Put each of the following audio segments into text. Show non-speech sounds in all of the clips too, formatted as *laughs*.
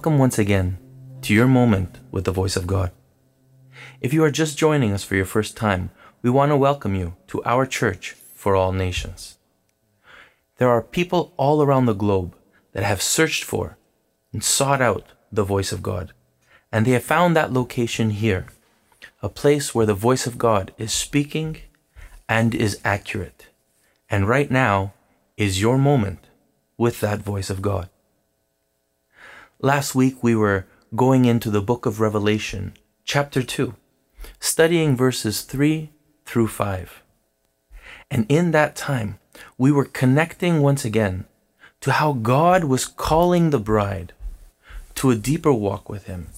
Welcome once again to your moment with the voice of God. If you are just joining us for your first time, we want to welcome you to our church for all nations. There are people all around the globe that have searched for and sought out the voice of God, and they have found that location here, a place where the voice of God is speaking and is accurate. And right now is your moment with that voice of God. Last week we were going into the book of Revelation, chapter 2, studying verses 3 through 5. And in that time, we were connecting once again to how God was calling the bride to a deeper walk with Him,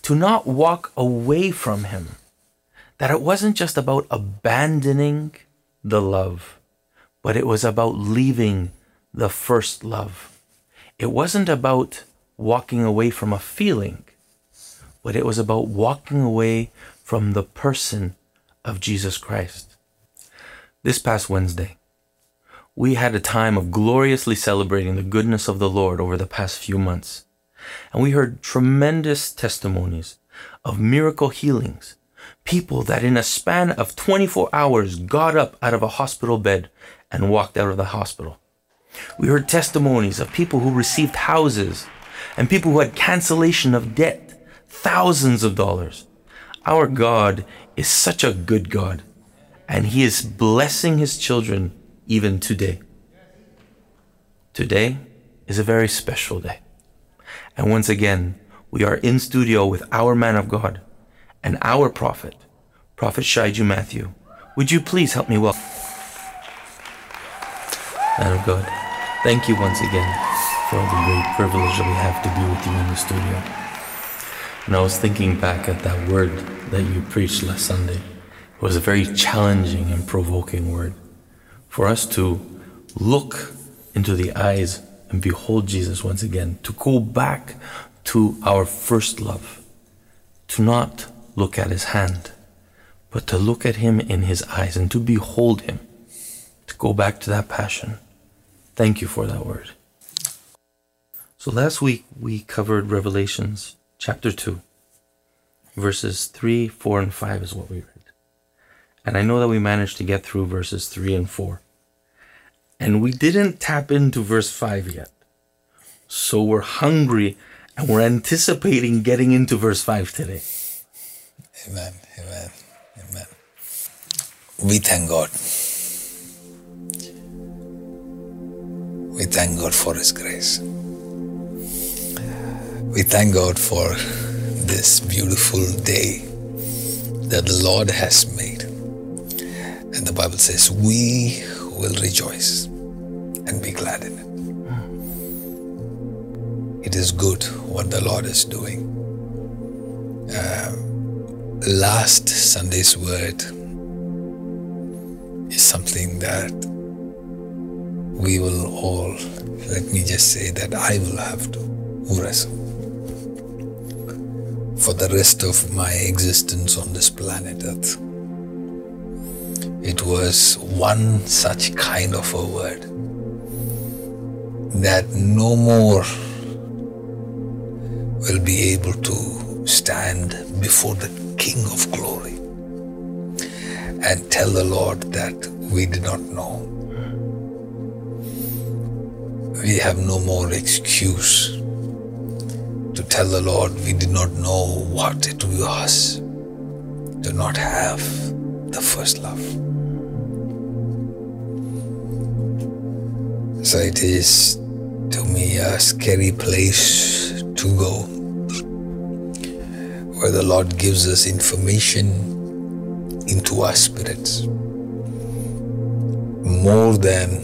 to not walk away from Him, that it wasn't just about abandoning the love, but it was about leaving the first love. It wasn't about walking away from a feeling, but it was about walking away from the person of Jesus Christ. This past Wednesday, we had a time of gloriously celebrating the goodness of the Lord over the past few months. And we heard tremendous testimonies of miracle healings. People that in a span of 24 hours got up out of a hospital bed and walked out of the hospital. We heard testimonies of people who received houses and people who had cancellation of debt, thousands of dollars. Our God is such a good God, and He is blessing His children even today. Today is a very special day. And once again, we are in studio with our man of God and our prophet, Prophet Shaiju Matthew. Would you please help me welcome? Man of God, thank you once again for the great privilege that we have to be with you in the studio. And I was thinking back at that word that you preached last Sunday. It was a very challenging and provoking word for us to look into the eyes and behold Jesus once again, to go back to our first love, to not look at his hand, but to look at him in his eyes and to behold him, to go back to that passion. Thank you for that word. So last week we covered Revelations chapter 2, verses 3, 4, and 5 is what we read. And I know that we managed to get through verses 3 and 4. And we didn't tap into verse 5 yet. So we're hungry and we're anticipating getting into verse 5 today. Amen. Amen. Amen. We thank God. We thank God for His grace. We thank God for this beautiful day that the Lord has made. And the Bible says, We will rejoice and be glad in it. It is good what the Lord is doing. Uh, last Sunday's word is something that we will all, let me just say that I will have to wrestle for the rest of my existence on this planet Earth. It was one such kind of a word that no more will be able to stand before the King of glory and tell the Lord that we did not know. We have no more excuse to tell the Lord we did not know what it was to not have the first love. So it is to me a scary place to go where the Lord gives us information into our spirits more than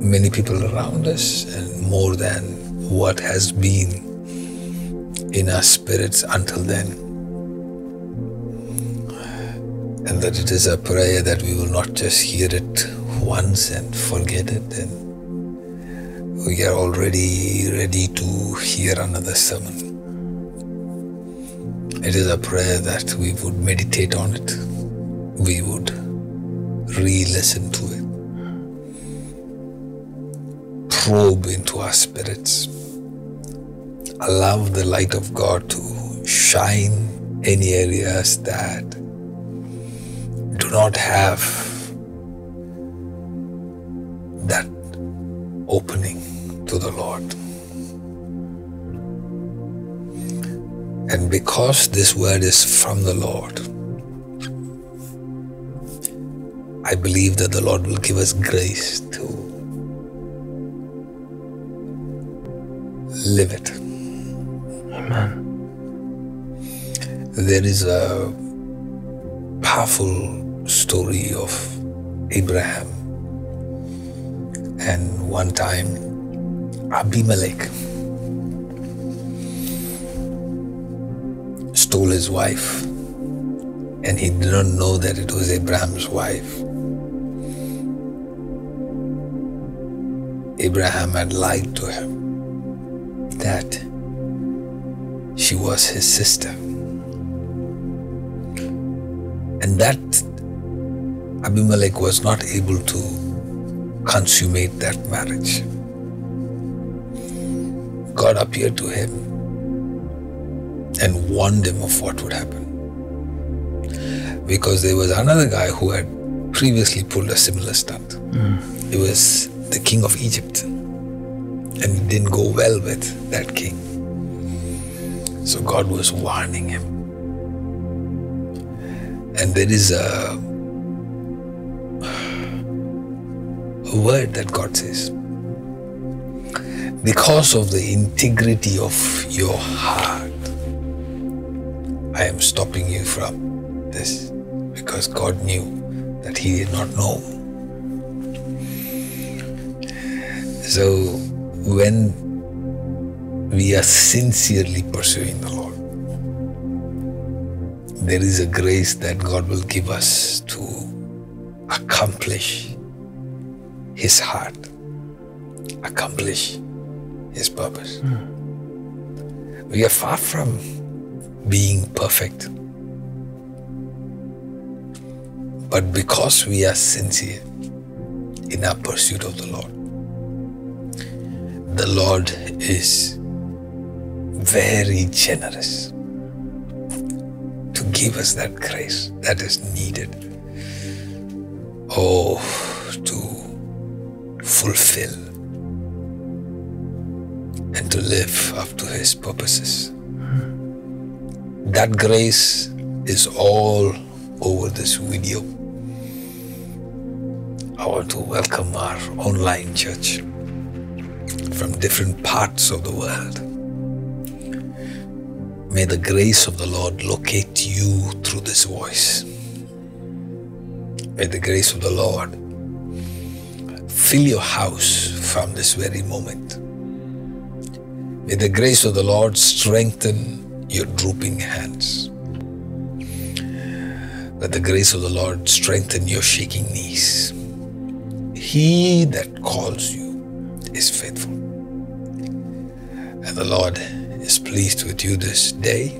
many people around us and more than what has been in our spirits until then. And that it is a prayer that we will not just hear it once and forget it, and we are already ready to hear another sermon. It is a prayer that we would meditate on it, we would re listen to it probe into our spirits allow the light of God to shine any areas that do not have that opening to the Lord. And because this word is from the Lord, I believe that the Lord will give us grace to live it. Amen. There is a powerful story of Abraham. And one time, Abimelech stole his wife, and he did not know that it was Abraham's wife. Abraham had lied to him that she was his sister. And that Abimelech was not able to consummate that marriage. God appeared to him and warned him of what would happen. Because there was another guy who had previously pulled a similar stunt. Hmm. It was the king of Egypt. And it didn't go well with that king. So God was warning him. And there is a, a word that God says. Because of the integrity of your heart, I am stopping you from this. Because God knew that he did not know. So when we are sincerely pursuing the Lord, there is a grace that God will give us to accomplish His heart, accomplish His purpose. Hmm. We are far from being perfect. But because we are sincere in our pursuit of the Lord, the Lord is very generous to give us that grace that is needed. Oh, to fulfill and to live up to His purposes. That grace is all over this video. I want to welcome our online church from different parts of the world. May the grace of the Lord locate you through this voice. May the grace of the Lord fill your house from this very moment. May the grace of the Lord strengthen your drooping hands. Let the grace of the Lord strengthen your shaking knees. He that calls you is faithful. And the Lord is pleased with you this day.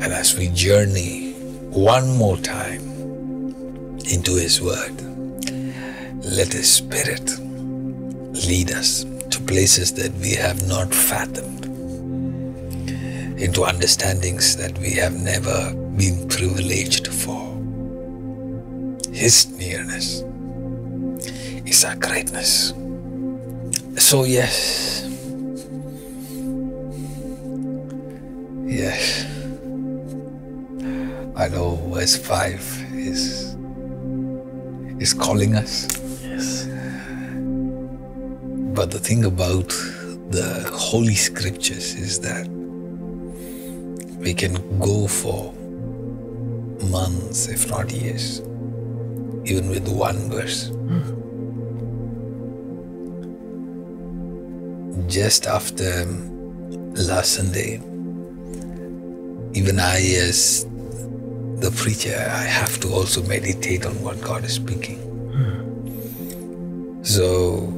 And as we journey one more time into His Word, let His Spirit lead us to places that we have not fathomed, into understandings that we have never been privileged for. His nearness is our greatness. So, yes, yes, I know verse 5 is, is calling us. Yes. But the thing about the Holy Scriptures is that we can go for months, if not years, even with one verse. Hmm. Just after last Sunday, even I, as the preacher, I have to also meditate on what God is speaking. Hmm. So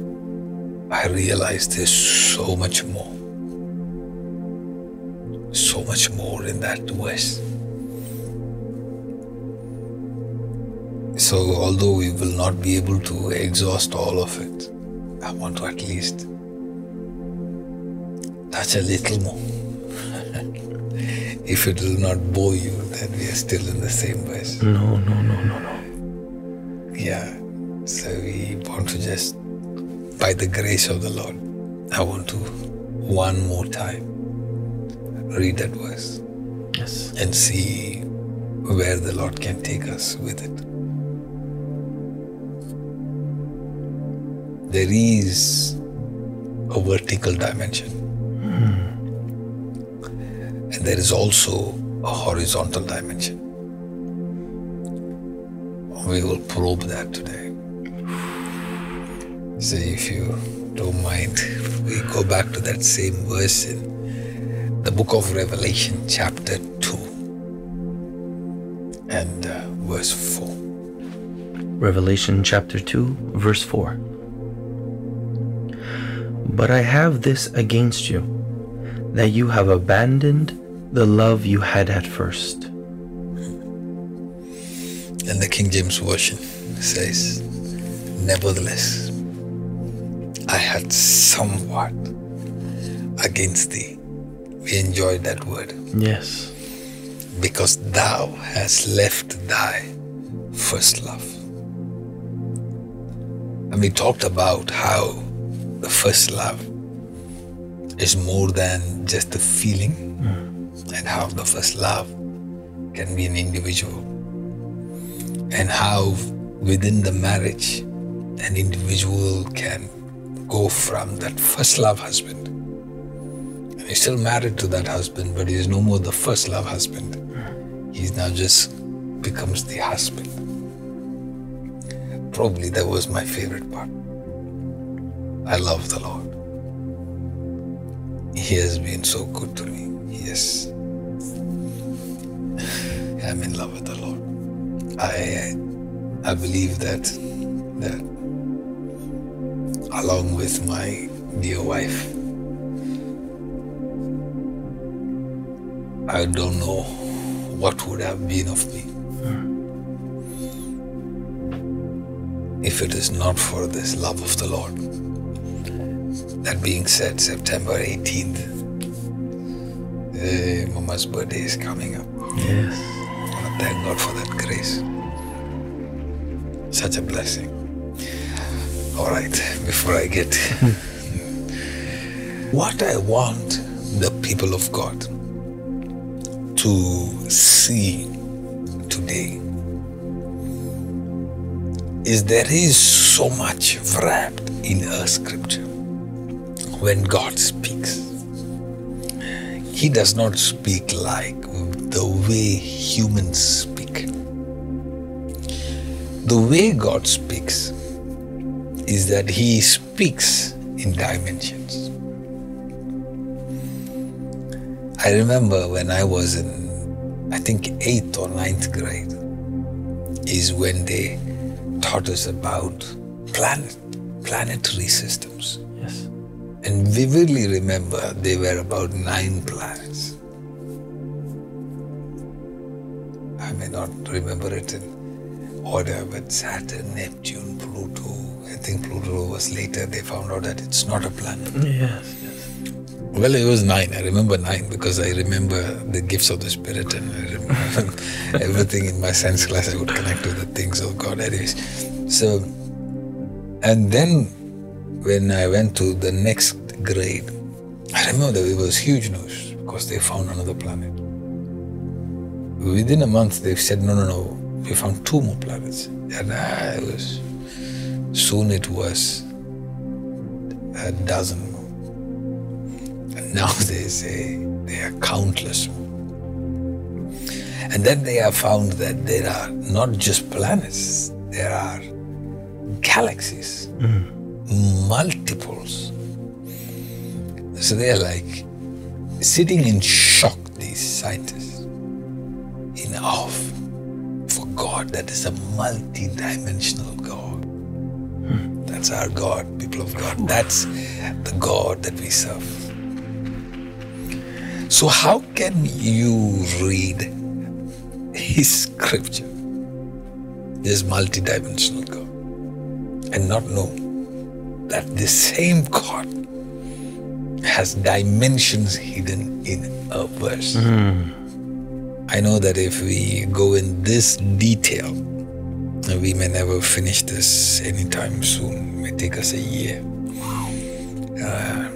I realized there's so much more. So much more in that verse. So, although we will not be able to exhaust all of it, I want to at least touch a little more. *laughs* if it will not bore you, then we are still in the same verse. No, no, no, no, no. Yeah. So we want to just, by the grace of the Lord, I want to one more time read that verse Yes. and see where the Lord can take us with it. There is a vertical dimension, and there is also a horizontal dimension. We will probe that today. So, if you don't mind, we go back to that same verse in the book of Revelation, chapter 2 and uh, verse 4. Revelation chapter 2, verse 4. But I have this against you, that you have abandoned the love you had at first. And the King James Version says, Nevertheless, I had somewhat against thee. We enjoyed that word. Yes. Because thou hast left thy first love. And we talked about how the first love is more than just a feeling, hmm. and how the first love can be an individual, and how within the marriage, an individual can go from that first love husband. And he's still married to that husband, but he's no more the first love husband. Hmm. He's now just becomes the husband. Probably that was my favorite part. I love the Lord. He has been so good to me. Yes. *sighs* I'm in love with the Lord. I I believe that that along with my dear wife, I don't know what would have been of me if it is not for this love of the Lord. That being said, September 18th, eh, Mama's birthday is coming up. Yes. I thank God for that grace. Such a blessing. All right, before I get *laughs* what I want the people of God to see today is there is so much wrapped in a scripture. When God speaks, He does not speak like the way humans speak. The way God speaks is that He speaks in dimensions. I remember when I was in, I think, eighth or ninth grade, is when they taught us about planet, planetary systems. Yes. And vividly remember there were about nine planets. I may not remember it in order, but Saturn, Neptune, Pluto. I think Pluto was later. They found out that it's not a planet. Yes. Yes. Well, it was nine. I remember nine because I remember the gifts of the Spirit and I remember *laughs* everything in my science class. I would connect to the things of God. Anyways, so, and then when I went to the next grade, I remember it was huge news because they found another planet. Within a month, they said, no, no, no, we found two more planets. And uh, it was, soon it was a dozen more. And *laughs* now they say there are countless more. And then they have found that there are not just planets, there are galaxies, multiples. So they are like sitting in shock, these scientists, in awe for God that is a multi dimensional God. That's our God, people of God. That's the God that we serve. So, how can you read His scripture, this multi-dimensional God, and not know that the same God has dimensions hidden in a verse. Hmm. I know that if we go in this detail, we may never finish this anytime soon. It may take us a year. Uh,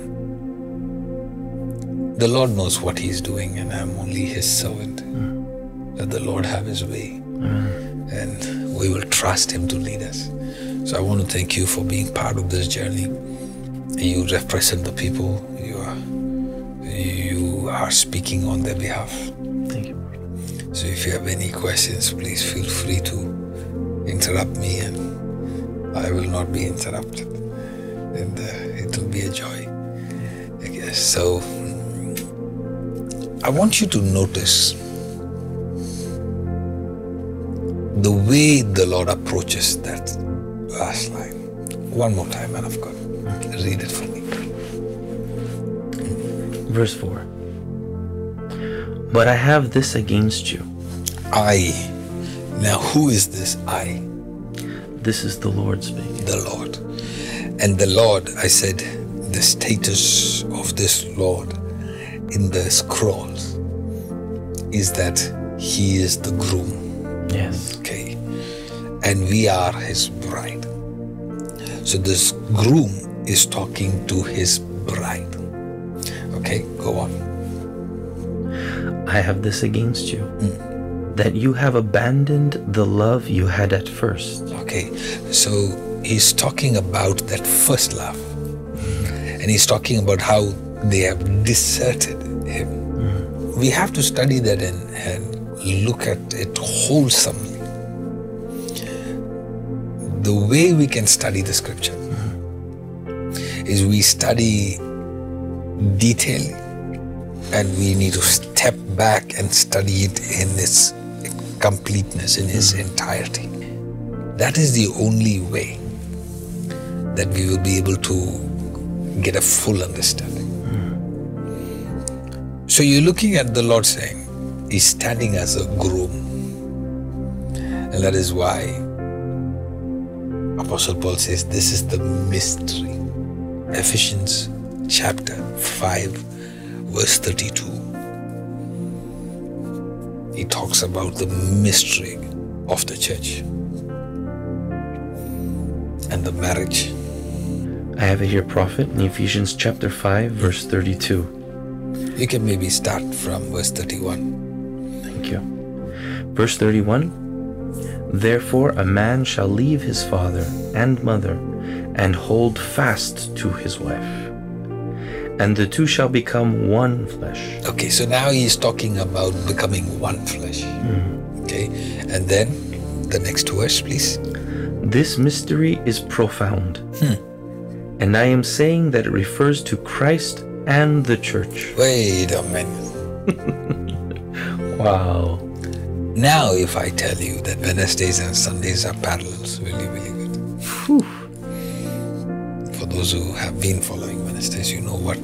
the Lord knows what He's doing, and I'm only His servant. Hmm. Let the Lord have His way, hmm. and we will trust Him to lead us. So I want to thank you for being part of this journey. You represent the people. You are you are speaking on their behalf. Thank you. So if you have any questions, please feel free to interrupt me, and I will not be interrupted, and uh, it will be a joy. I guess so. I want you to notice the way the Lord approaches that last line. One more time, man of God. Read it for me. Verse 4 But I have this against you. I. Now, who is this I? This is the Lord speaking. The Lord. And the Lord, I said, the status of this Lord in the scrolls is that he is the groom. Yes. Okay. And we are his bride. So this groom is talking to his bride. Okay, go on. I have this against you. Hmm. That you have abandoned the love you had at first. Okay, so he's talking about that first love. And he's talking about how they have deserted him. Hmm. We have to study that and, and look at it wholesomely. The way we can study the scripture is we study detail and we need to step back and study it in its completeness, in its mm-hmm. entirety. That is the only way that we will be able to get a full understanding. So you're looking at the Lord saying, He's standing as a groom. And that is why Apostle Paul says this is the mystery. Ephesians chapter 5, verse 32. He talks about the mystery of the church and the marriage. I have it here, Prophet, in Ephesians chapter 5, verse 32. You can maybe start from verse 31. Thank you. Verse 31 Therefore, a man shall leave his father and mother and hold fast to his wife, and the two shall become one flesh. Okay, so now he's talking about becoming one flesh. Hmm. Okay, and then the next verse, please. This mystery is profound. Hmm. And I am saying that it refers to Christ and the church. Wait a minute. *laughs* Wow. Now, if I tell you that Wednesdays and Sundays are parallels, will you believe it? For those who have been following Wednesdays, you know what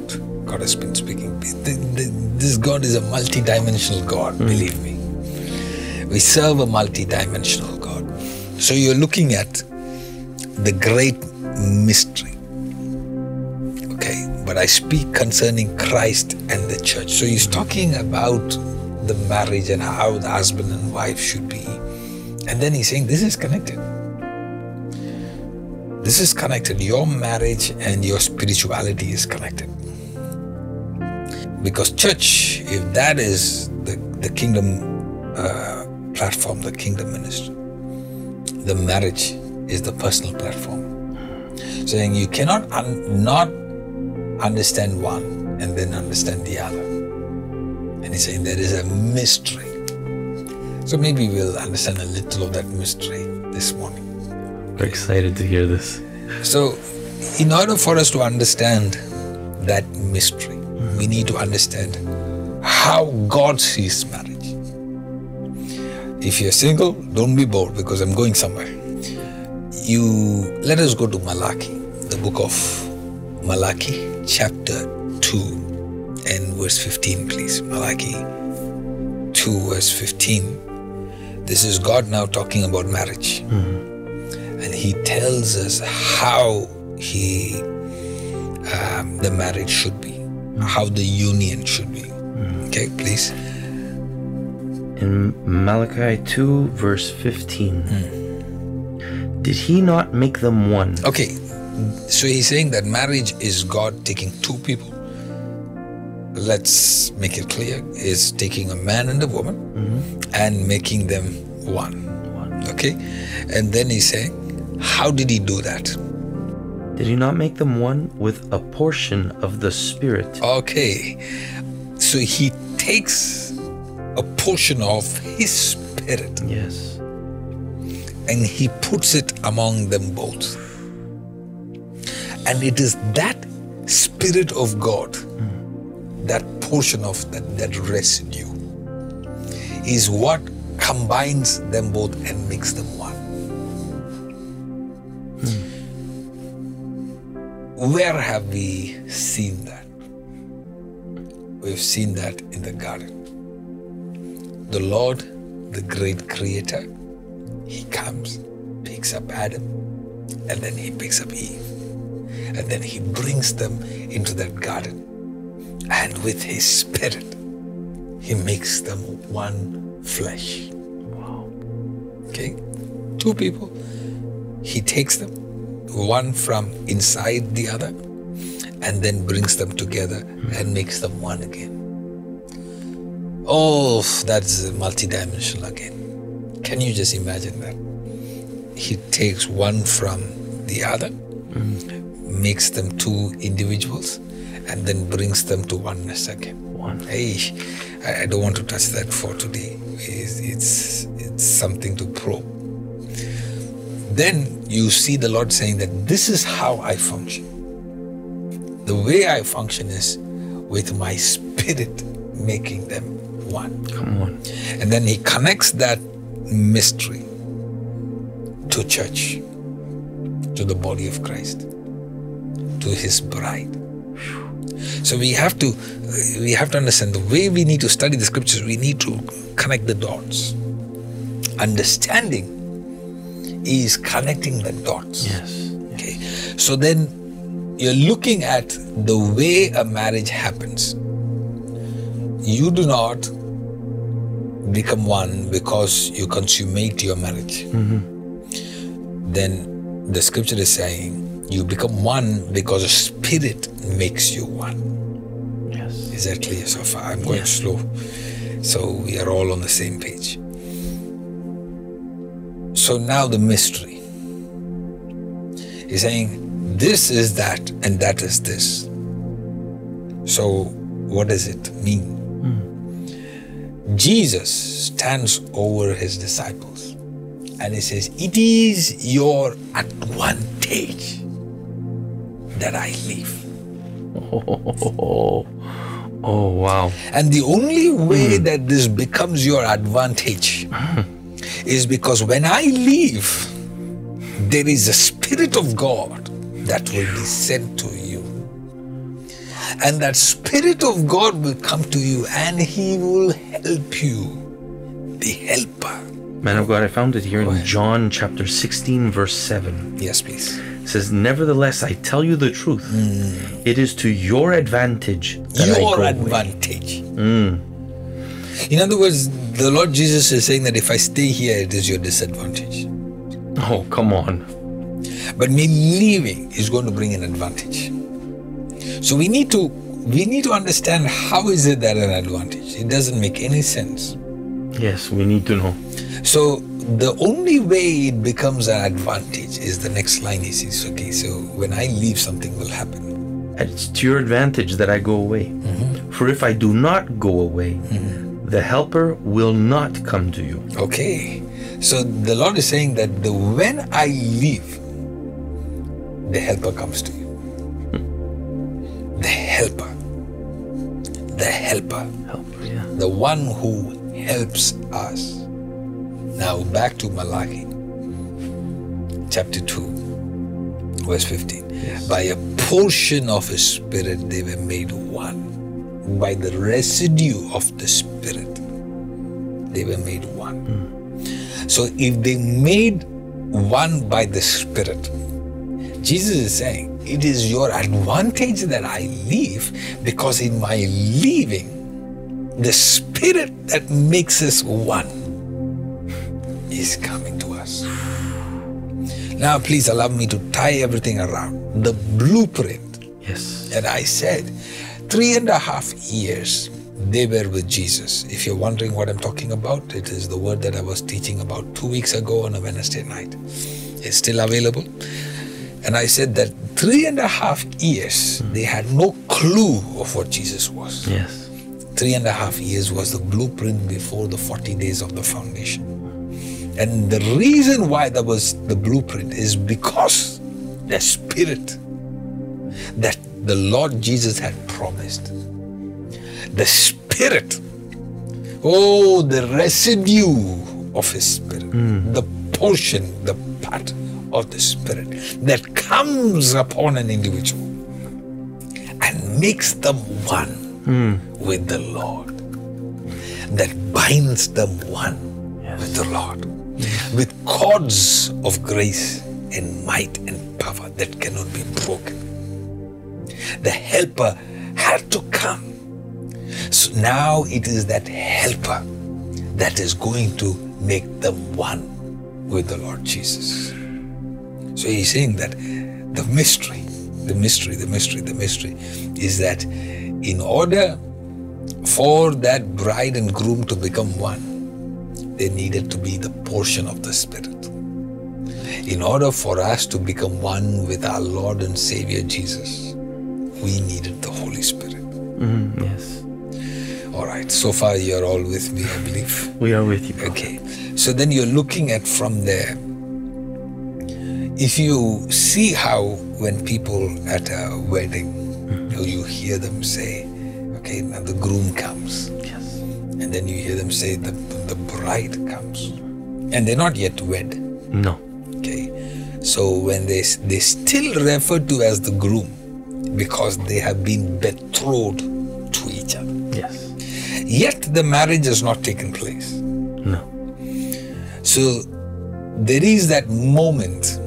God has been speaking. Th- th- This God is a multi-dimensional God, hmm. believe me. We serve a multi-dimensional God. So you're looking at the great mystery. Okay, but I speak concerning Christ and the church. So he's talking about the marriage and how the husband and wife should be. And then he's saying this is connected. This is connected. Your marriage and your spirituality is connected. Because church, if that is the, the kingdom uh, platform, the kingdom ministry, the marriage is the personal platform. Saying you cannot un- not understand one and then understand the other. And he's saying there is a mystery. So maybe we'll understand a little of that mystery this morning. We're excited to hear this. So, in order for us to understand that mystery, we need to understand how God sees marriage. If you're single, don't be bored because I'm going somewhere. You let us go to Malachi, the book of Malachi, chapter 2 and verse 15, please. Malachi 2, verse 15. This is God now talking about marriage hmm. and he tells us how he um, the marriage should be hmm. how the union should be. Hmm. Okay, please. In Malachi 2, verse 15. Did he not make them one? Okay, so he's saying that marriage is God taking two people. Let's make it clear: is taking a man and a woman mm-hmm. and making them one. One. Okay, and then he's saying, how did he do that? Did he not make them one with a portion of the Spirit? Okay, so he takes a portion of his spirit Yes. and he puts it among them both. And it is that spirit of God, mm. That portion of that, that residue, is what combines them both and makes them one. Hmm. Where have we seen that? We've seen that in the garden. The Lord, the great creator, he comes, picks up Adam, and then he picks up Eve. And then he brings them into that garden. And with his spirit, he makes them one flesh. Wow. Okay? Two people. He takes them, one from inside the other, and then brings them together and makes them one again. Oh, that's multidimensional again. Can you just imagine that? He takes one from the other, makes them two individuals, and then brings them to oneness again. One. Hey, I, I don't want to touch that for today. It's, it's, it's something to probe. Then you see the Lord saying that this is how I function. The way I function is with my spirit making them one. Come on. And then he connects that mystery to church, to the body of Christ, to his bride. So we have to we have to understand the way we need to study the scriptures, we need to connect the dots. Understanding is connecting the dots. Yes. Okay. So then you're looking at the way a marriage happens. You do not become one because you consummate your marriage. Mm-hmm. Then the scripture is saying you become one because the spirit makes you one. Yes. Is that clear so far? I'm going Yes. slow. So we are all on the same page. So now the mystery. He's saying this is that and that is this. So what does it mean? Hmm. Jesus stands over his disciples and he says, It is your advantage that I live. Oh, *laughs* oh wow. And the only way hmm. that this becomes your advantage *laughs* is because when I leave, there is a Spirit of God that will be sent to you. And that Spirit of God will come to you and He will help you, the helper. Man of God, I found it here in. John chapter 16, verse 7. Yes, please. It says, Nevertheless, I tell you the truth. Hmm. It is to your advantage your go away." advantage. Hmm. In other words, the Lord Jesus is saying that if I stay here, it is your disadvantage. Oh, come on. But me leaving is going to bring an advantage. So we need to we need to understand how is it that an advantage? It doesn't make any sense. Yes, we need to know. So the only way it becomes an advantage is the next line he says, okay, so when I leave something will happen. It's to your advantage that I go away. Mm-hmm. For if I do not go away, mm-hmm. the helper will not come to you. Okay. So the Lord is saying that the when I leave, the helper comes to you. The helper. The helper. Helper, yeah. the one who helps us. Now back to Malachi, chapter 2, verse 15. Yes. By a portion of his spirit they were made one. By the residue of the spirit they were made one. Hmm. So if they made one by the spirit, Jesus is saying it is your advantage that I leave because in my leaving, the spirit that makes us one is coming to us. Now, please allow me to tie everything around. The blueprint Yes. And I said, three and a half years they were with Jesus. If you're wondering what I'm talking about, it is the word that I was teaching about two weeks ago on a Wednesday night. It's still available. And I said that three and a half years hmm. they had no clue of what Jesus was. Yes. Three and a half years was the blueprint before the 40 days of the foundation. And the reason why that was the blueprint is because the spirit that the Lord Jesus had promised. The spirit, oh, the residue of his spirit, hmm. the portion, the part of the spirit that comes upon an individual and makes them one hmm. with the Lord, that binds them one with the Lord, with cords of grace and might and power that cannot be broken. The helper had to come. So now it is that helper that is going to make them one with the Lord Jesus. So he's saying that the mystery, the mystery, the mystery, the mystery is that in order for that bride and groom to become one, they needed to be the portion of the Spirit. In order for us to become one with our Lord and Savior Jesus, we needed the Holy Spirit. Mm, yes. All right, so far you're all with me, I believe. We are with you. Okay, so then you're looking at from there. If you see how when people at a wedding, know, you hear them say, okay, now the groom comes, Yes. And then you hear them say the, the bride comes, and they're not yet wed. No. Okay, so when they they still refer to as the groom because they have been betrothed to each other. Yes. Yet the marriage has not taken place. No. So there is that moment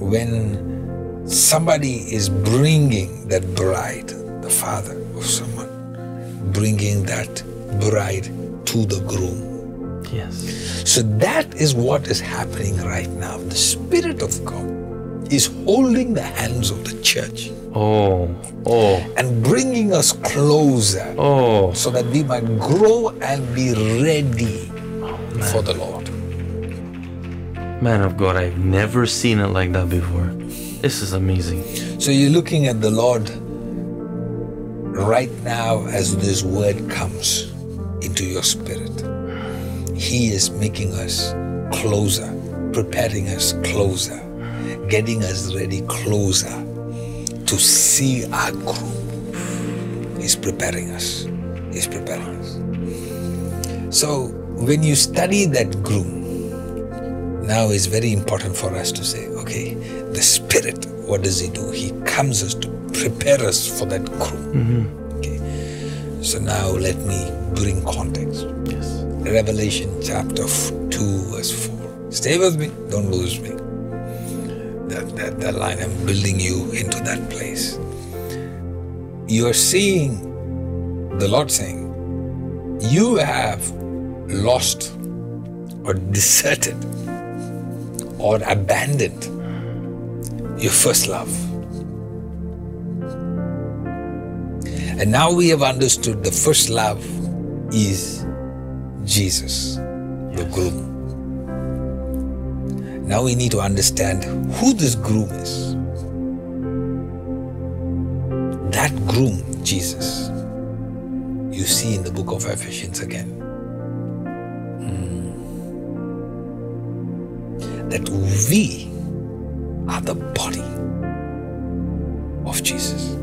when somebody is bringing that bride, the father of someone, bringing that bride to the groom. Yes. So that is what is happening right now. The Spirit of God is holding the hands of the church Oh. Oh. and bringing us closer Oh. so that we might grow and be ready for the Lord. Man of God, I've never seen it like that before. This is amazing. So you're looking at the Lord right now as this word comes into your spirit. He is making us closer, preparing us closer, getting us ready closer to see our groom. He's preparing us. He's preparing us. So when you study that groom, now it's very important for us to say, okay, the Spirit, what does He do? He comes us to prepare us for that groom. Mm-hmm. Okay. So now let me bring context. Yes. Revelation chapter 2, verse 4. Stay with me, don't lose me. That, that, that line, I'm building you into that place. You are seeing the Lord saying, You have lost or deserted or abandoned your first love. And now we have understood the first love is Jesus, the groom. Now we need to understand who this groom is. That groom, Jesus, you see in the book of Ephesians again. Mm. That we are the body of Jesus.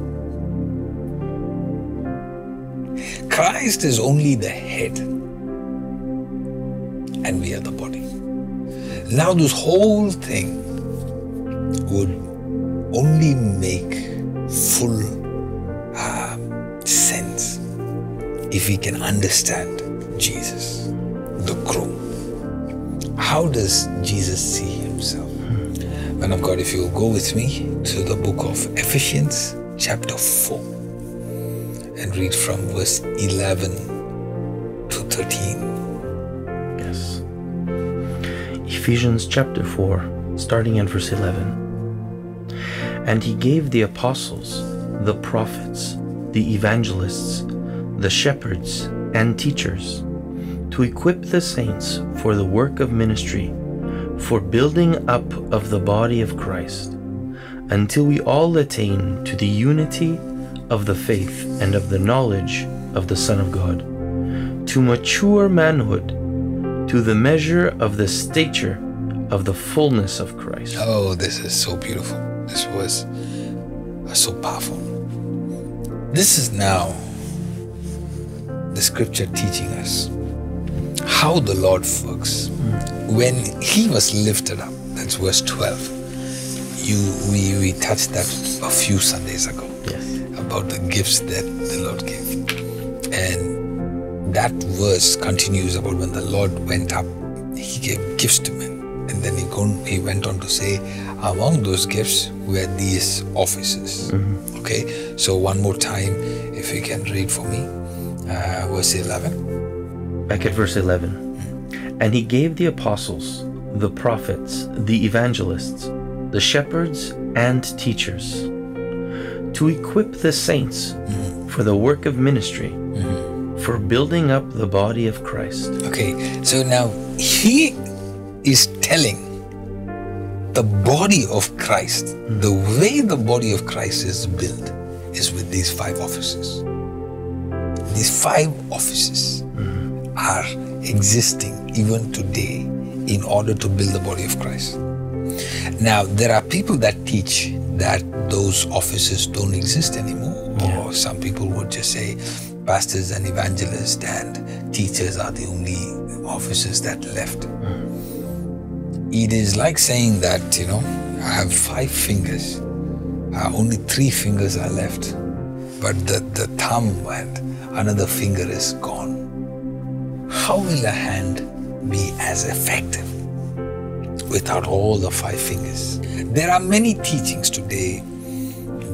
Christ is only the head, and we are the body. Now, this whole thing would only make full uh, sense if we can understand Jesus, the groom. How does Jesus see himself? Man of God, if you will go with me to the book of Ephesians, chapter 4, and read from verse 11 to 13. Yes. Ephesians chapter 4, starting at verse 11. And he gave the apostles, the prophets, the evangelists, the shepherds, and teachers to equip the saints for the work of ministry, for building up of the body of Christ, until we all attain to the unity of the faith and of the knowledge of the Son of God, to mature manhood, to the measure of the stature of the fullness of Christ. Oh, this is so beautiful. This was uh, so powerful. This is now the scripture teaching us how the Lord works. When He was lifted up, that's verse 12. You, we, we touched that a few Sundays ago. About the gifts that the Lord gave. And that verse continues about when the Lord went up, He gave gifts to men. And then he, went on to say, among those gifts were these offices. Okay, so one more time, if you can read for me, uh, verse 11. Back at verse 11. And he gave the apostles, the prophets, the evangelists, the shepherds, and teachers to equip the saints mm-hmm. for the work of ministry, mm-hmm. for building up the body of Christ. Okay, so now he is telling the body of Christ, mm. the way the body of Christ is built is with these five offices. These five offices mm-hmm. are existing even today in order to build the body of Christ. Now, there are people that teach that those offices don't exist anymore, or some people would just say pastors and evangelists and teachers are the only offices that left. It is like saying that, you know, I have five fingers, uh, only three fingers are left, but the, the thumb and another finger is gone. How will a hand be as effective without all the five fingers? There are many teachings today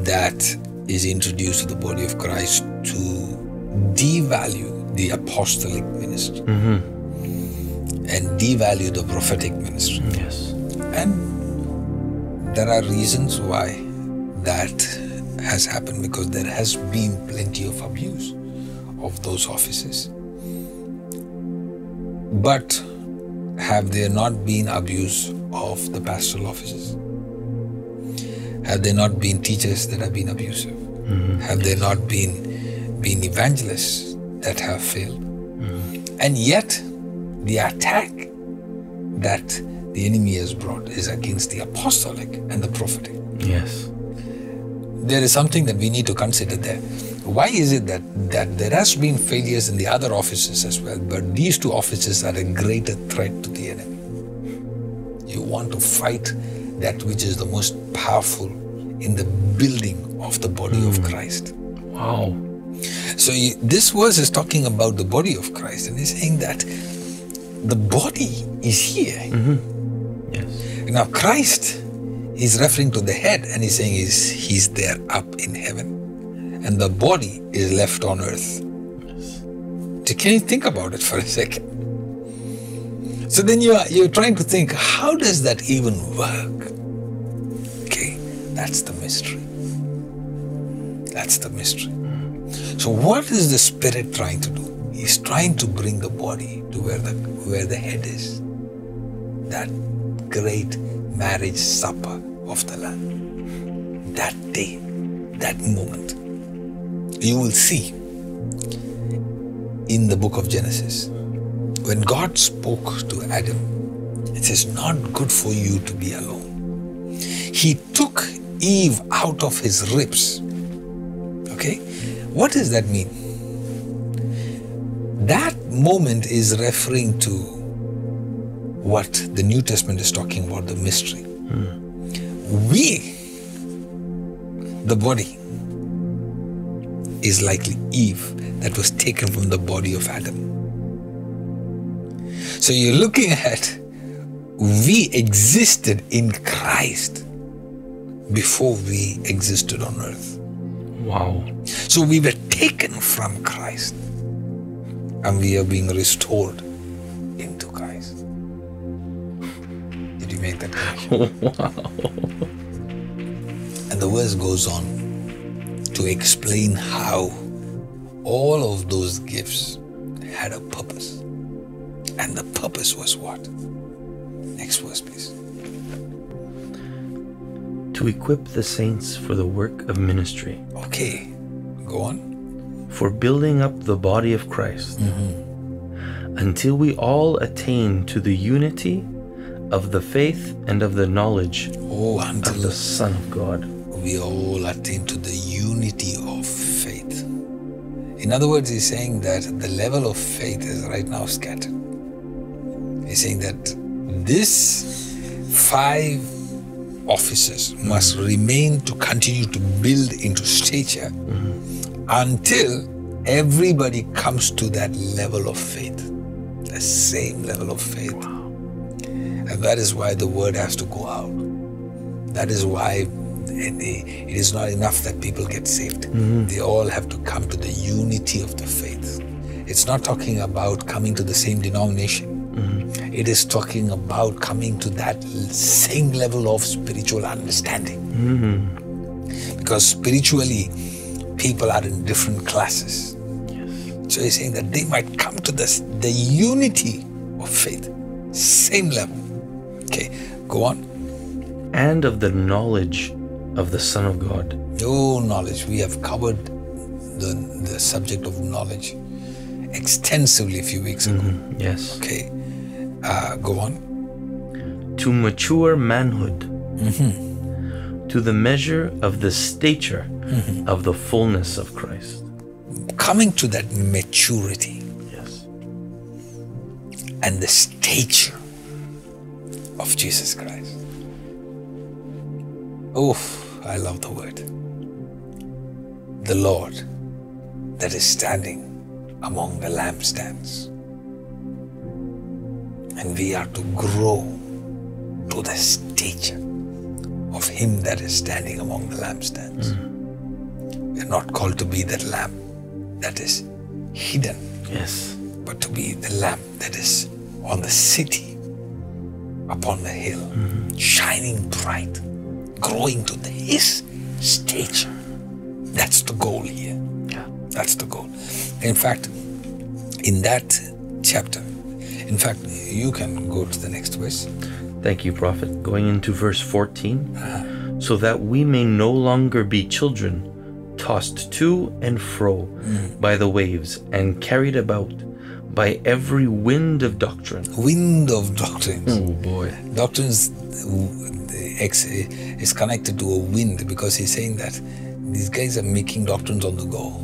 that is introduced to the body of Christ to devalue the apostolic ministry mm-hmm. and devalue the prophetic ministry. Yes. And there are reasons why that has happened because there has been plenty of abuse of those offices. But have there not been abuse of the pastoral offices? Have there not been teachers that have been abusive? Mm-hmm. Have there not been been evangelists that have failed? Mm-hmm. And yet, the attack that the enemy has brought is against the apostolic and the prophetic. Yes. There is something that we need to consider there. Why is it that, that there has been failures in the other offices as well, but these two offices are a greater threat to the enemy? You want to fight that which is the most powerful in the building of the body of hmm. Christ. Wow. So you- this verse is talking about the body of Christ, and he's saying that the body is here. Mm-hmm. Yes. Now Christ is referring to the head, and he's saying he's, he's there up in heaven, and the body is left on earth. So can you think about it for a second? So then you are you're trying to think, how does that even work? Okay, that's the mystery. That's the mystery. So what is the spirit trying to do? He's trying to bring the body to where the where the head is. That great marriage supper of the Lamb. That day, that moment. You will see in the book of Genesis when God spoke to Adam, it says, Not good for you to be alone. He took Eve out of his ribs. Okay? What does that mean? That moment is referring to what the New Testament is talking about the mystery. Hmm. We, the body, is likely Eve that was taken from the body of Adam. So you're looking *laughs* at we existed in Christ before we existed on earth. Wow. So we were taken from Christ and we are being restored into Christ. Did you make that connection? *laughs* wow. And the verse goes on to explain how all of those gifts had a purpose. And the purpose was what? Next verse, please. To equip the saints for the work of ministry, Okay, go on. for building up the body of Christ, mm-hmm. until we all attain to the unity of the faith and of the knowledge Oh, of the Son of God. We all attain to the unity of faith. In other words, he's saying that the level of faith is right now scattered. He's saying that this five offices must remain to continue to build into stature until everybody comes to that level of faith, the same level of faith. And that is why the word has to go out. That is why it it is not enough that people get saved. Mm-hmm. They all have to come to the unity of the faith. It's not talking about coming to the same denomination. Mm-hmm. It is talking about coming to that same level of spiritual understanding. Mm-hmm. Because spiritually, people are in different classes. Yes. So he's saying that they might come to this, the unity of faith, same level. Okay, go on. And of the knowledge of the Son of God. Oh, knowledge. We have covered the, the subject of knowledge extensively a few weeks ago. Mm-hmm. Yes. Okay, uh, go on. To mature manhood. Mm-hmm. To the measure of the stature mm-hmm. of the fullness of Christ. Coming to that maturity Yes. and the stature of Jesus Christ. Oh, I love the word. The Lord that is standing among the lampstands. And we are to grow to the stature of Him that is standing among the lampstands. Mm. We are not called to be that lamp that is hidden Yes. but to be the lamp that is on the city, upon the hill, mm-hmm. shining bright, growing to his stature. That's the goal here. Yeah. That's the goal. In fact, in that chapter, in fact, you can go to the next verse. Thank you, Prophet. Going into verse 14. Uh-huh. So that we may no longer be children, tossed to and fro mm. by the waves and carried about by every wind of doctrine. Wind of doctrines. Oh boy. Doctrines uh, ex- is connected to a wind because he's saying that these guys are making doctrines on the go.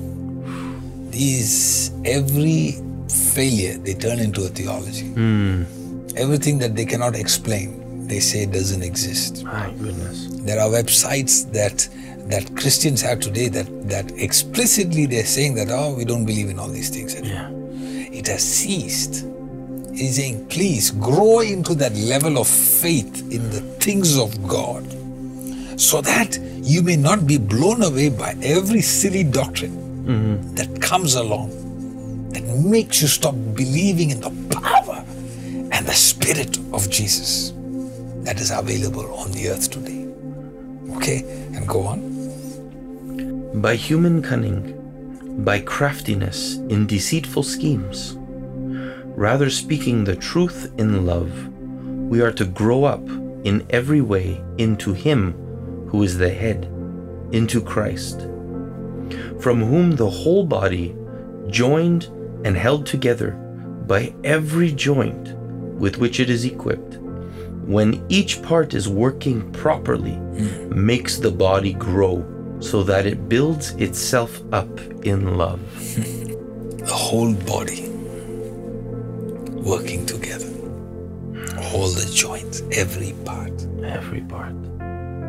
These every failure they turn into a theology. Everything that they cannot explain, they say doesn't exist. My goodness. There are websites that that Christians have today that that explicitly they're saying that oh we don't believe in all these things anymore Yeah. It has ceased. He's saying, please grow into that level of faith in the things of God so that you may not be blown away by every silly doctrine mm-hmm. that comes along that makes you stop believing in the power and the spirit of Jesus that is available on the earth today. Okay, and go on. By human cunning, by craftiness in deceitful schemes. Rather speaking the truth in love, we are to grow up in every way into Him who is the head, into Christ, from whom the whole body, joined and held together by every joint with which it is equipped, when each part is working properly, mm. makes the body grow so that it builds itself up in love. *laughs* the whole body working together. All the joints, every part, Every part.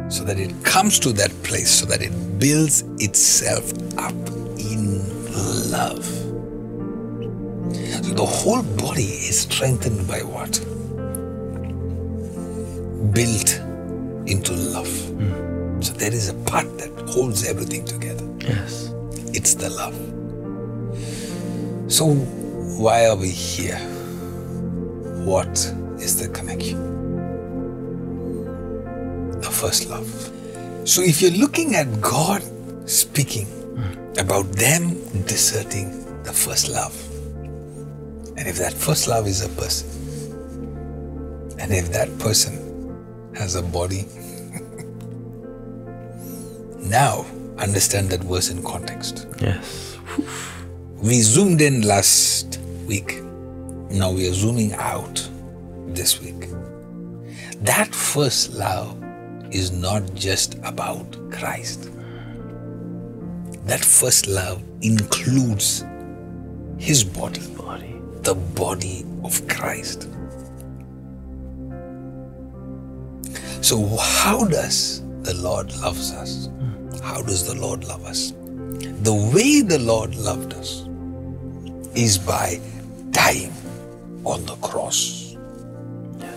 so that it comes to that place, so that it builds itself up in love. So the whole body is strengthened by what? built into love. Hmm. So there is a part that holds everything together. Yes. It's the love. So why are we here? What is the connection? The first love. So if you're looking at God speaking hmm. about them deserting the first love, and if that first love is a person, and if that person has a body, now understand that verse in context. Yes. We zoomed in last week. Now we are zooming out this week. That first love is not just about Christ. That first love includes his body, Body. the body of Christ. So, how does the Lord loves us? How does the Lord love us? The way the Lord loved us is by dying on the cross.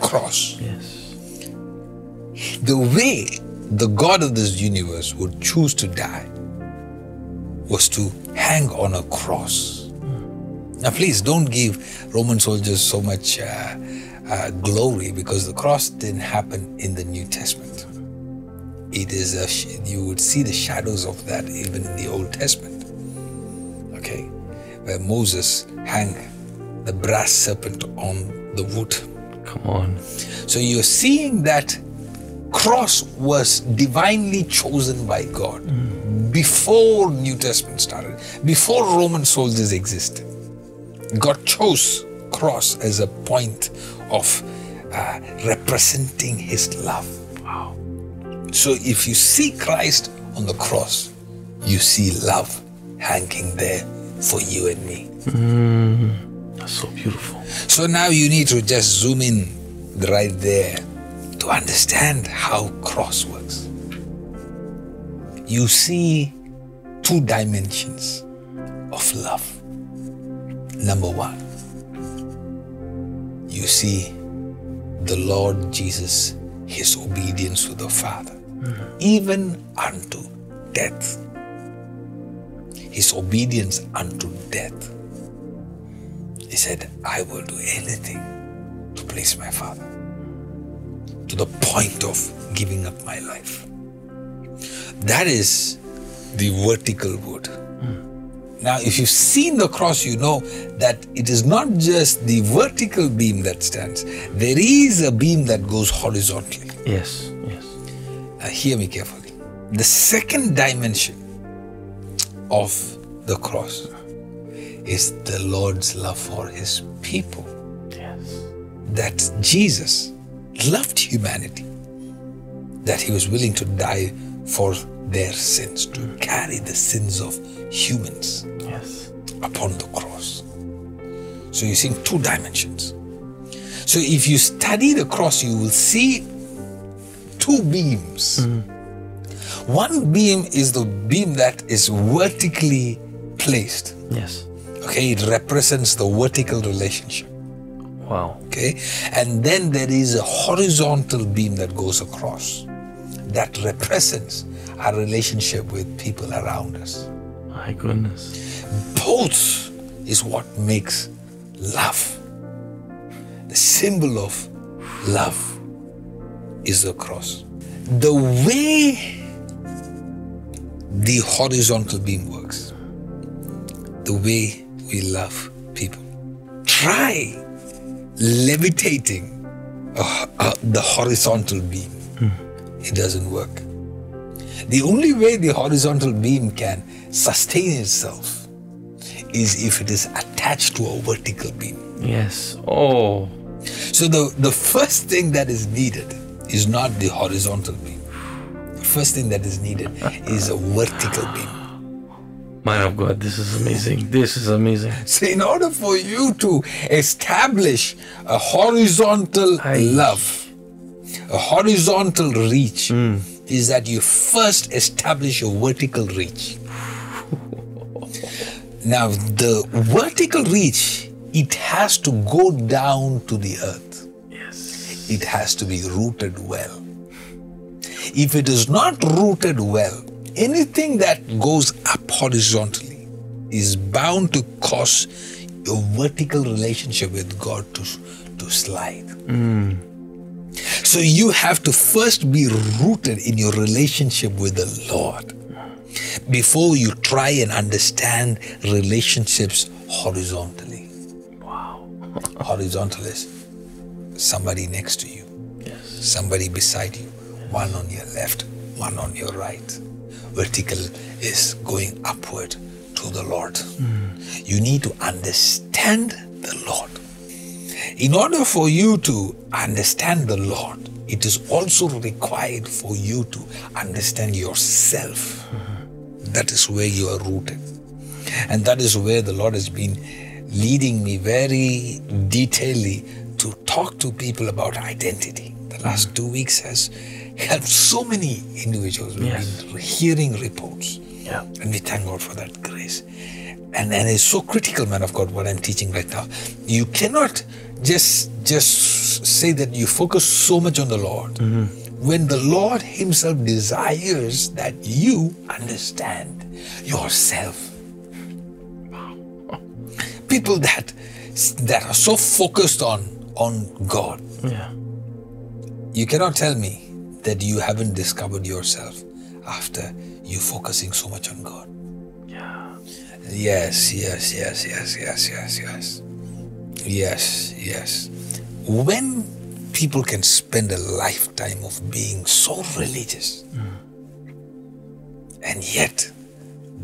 Cross. Yes. The way the God of this universe would choose to die was to hang on a cross. Now, please don't give Roman soldiers so much uh, uh, glory because the cross didn't happen in the New Testament. It is a you would see the shadows of that even in the Old Testament. Okay, where Moses hung the brass serpent on the wood. Come on. So you're seeing that cross was divinely chosen by God before New Testament started, before Roman soldiers existed. God chose cross as a point of uh, representing His love. Wow. So if you see Christ on the cross, you see love hanging there for you and me. Mm, that's so beautiful. So now you need to just zoom in right there to understand how cross works. You see two dimensions of love. Number one, you see the Lord Jesus, his obedience to the Father, even unto death. His obedience unto death. He said, I will do anything to please my Father. To the point of giving up my life. That is the vertical wood. Now, if you've seen the cross, you know that it is not just the vertical beam that stands, there is a beam that goes horizontally. Yes. Now, hear me carefully. The second dimension of the cross is the Lord's love for his people. Yes. That Jesus loved humanity, that he was willing to die for their sins, to carry the sins of humans Yes. upon the cross. So you're seeing two dimensions. So if you study the cross, you will see two beams. One beam is the beam that is vertically placed. Yes. Okay, it represents the vertical relationship. Wow. Okay, and then there is a horizontal beam that goes across that represents our relationship with people around us. My goodness. both is what makes love. The symbol of love is the cross. The way the horizontal beam works, the way we love people. Try levitating uh, uh, the horizontal beam. It doesn't work. The only way the horizontal beam can sustain itself is if it is attached to a vertical beam. Yes. Oh. So the, the first thing that is needed is not the horizontal beam. The first thing that is needed is a vertical beam. Man of God, this is amazing. This is amazing. So in order for you to establish a horizontal Aye. love, a horizontal reach, hmm. is that you first establish a vertical reach. Now, the vertical reach, it has to go down to the earth. It has to be rooted well. If it is not rooted well, anything that goes up horizontally is bound to cause your vertical relationship with God to, to slide. So you have to first be rooted in your relationship with the Lord before you try and understand relationships horizontally. Wow. *laughs* Horizontal is somebody next to you, Yes. somebody beside you, one on your left, one on your right. Vertical is going upward to the Lord. Hmm. You need to understand the Lord. In order for you to understand the Lord, it is also required for you to understand yourself. Mm-hmm. That is where you are rooted. And that is where the Lord has been leading me very detailedly to talk to people about identity. The last two weeks has helped so many individuals. We've Yes. been hearing reports. Yeah. And we thank God for that grace. And and it's so critical, man of God, what I'm teaching right now. You cannot just just say that you focus so much on the Lord mm-hmm. when the Lord Himself desires that you understand yourself. People that that are so focused on on God, Yeah. you cannot tell me that you haven't discovered yourself after you focusing so much on God. Yeah. Yes, yes, yes, yes, yes, yes, yes. Yes, yes. When people can spend a lifetime of being so religious mm. and yet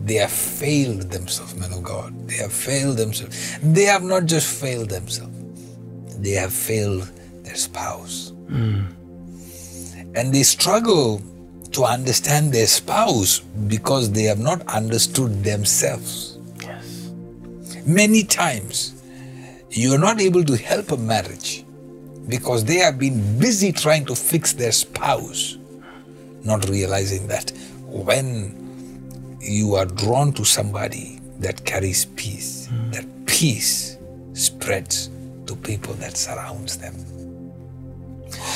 they have failed themselves, men of God. They have failed themselves. They have not just failed themselves, they have failed their spouse. Hmm. And they struggle to understand their spouse because they have not understood themselves. Yes. Many times, you are not able to help a marriage because they have been busy trying to fix their spouse, not realizing that when you are drawn to somebody that carries peace, hmm. that peace spreads to people that surrounds them.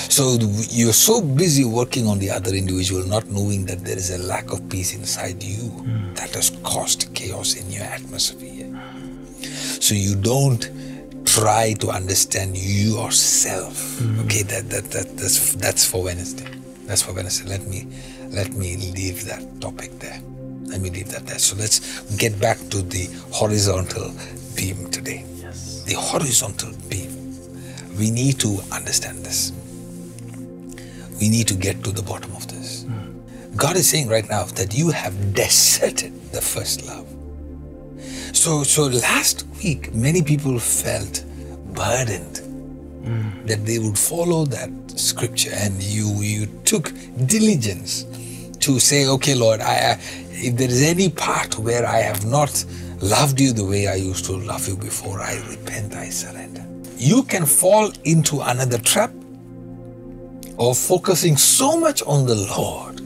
So you're so busy working on the other individual, not knowing that there is a lack of peace inside you hmm. that has caused chaos in your atmosphere. So you don't try to understand yourself. Hmm. Okay, that, that that that's that's for Wednesday. That's for Wednesday. Let me let me leave that topic there. Let me leave that there. So let's get back to the horizontal beam today. The horizontal beam. We need to understand this. We need to get to the bottom of this. Hmm. God is saying right now that you have deserted the first love. So, so last week, many people felt burdened hmm. that they would follow that scripture, and you you took diligence to say, "Okay, Lord, I, I if there is any part where I have not loved you the way I used to love you before, I repent, I surrender." You can fall into another trap of focusing so much on the Lord,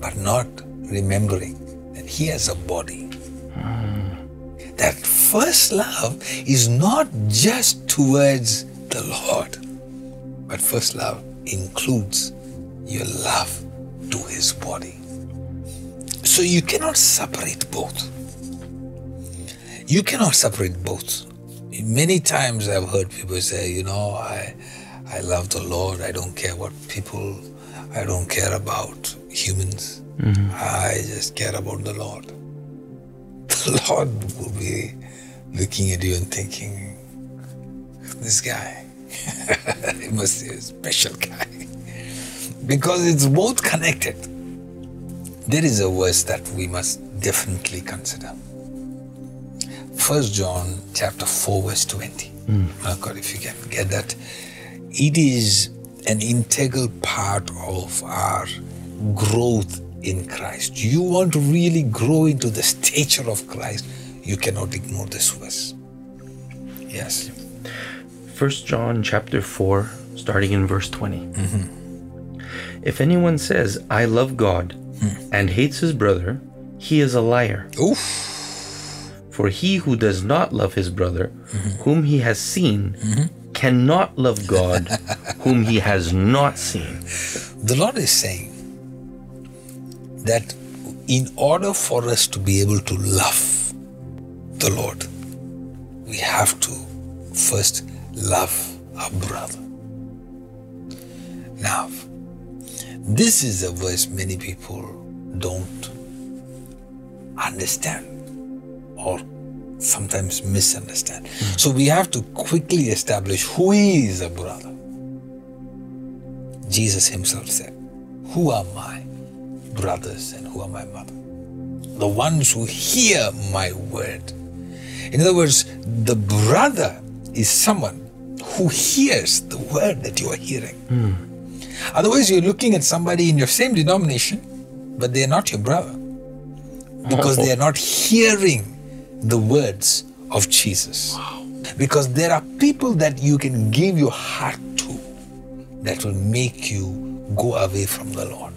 but not remembering that He has a body hmm. that first love is not just towards the Lord, but first love includes your love to His body. So you cannot separate both. You cannot separate both. Many times I've heard people say, you know, I, I love the Lord. I don't care what people, I don't care about humans. Mm-hmm. I just care about the Lord *laughs* the Lord will be looking at you and thinking, this guy, *laughs* he must be a special guy. *laughs* because it's both connected. There is a verse that we must definitely consider. First John chapter 4, verse 20. Oh God, if you can get that. It is an integral part of our growth in Christ. You want to really grow into the stature of Christ, you cannot ignore this verse. Yes. First John chapter 4, starting in verse 20. Mm-hmm. If anyone says, I love God, hmm. and hates his brother, he is a liar. Oof. For he who does not love his brother, mm-hmm. whom he has seen, mm-hmm. cannot love God *laughs* whom he has not seen. The Lord is saying that in order for us to be able to love the Lord, we have to first love our brother. Now, this is a verse many people don't understand or sometimes misunderstand. So we have to quickly establish who is a brother. Jesus himself said, Who are my brothers and who are my mother? The ones who hear my word. In other words, the brother is someone who hears the word that you are hearing. Otherwise, you're looking at somebody in your same denomination, but they're not your brother because they are not hearing the words of Jesus. Because there are people that you can give your heart to that will make you go away from the Lord.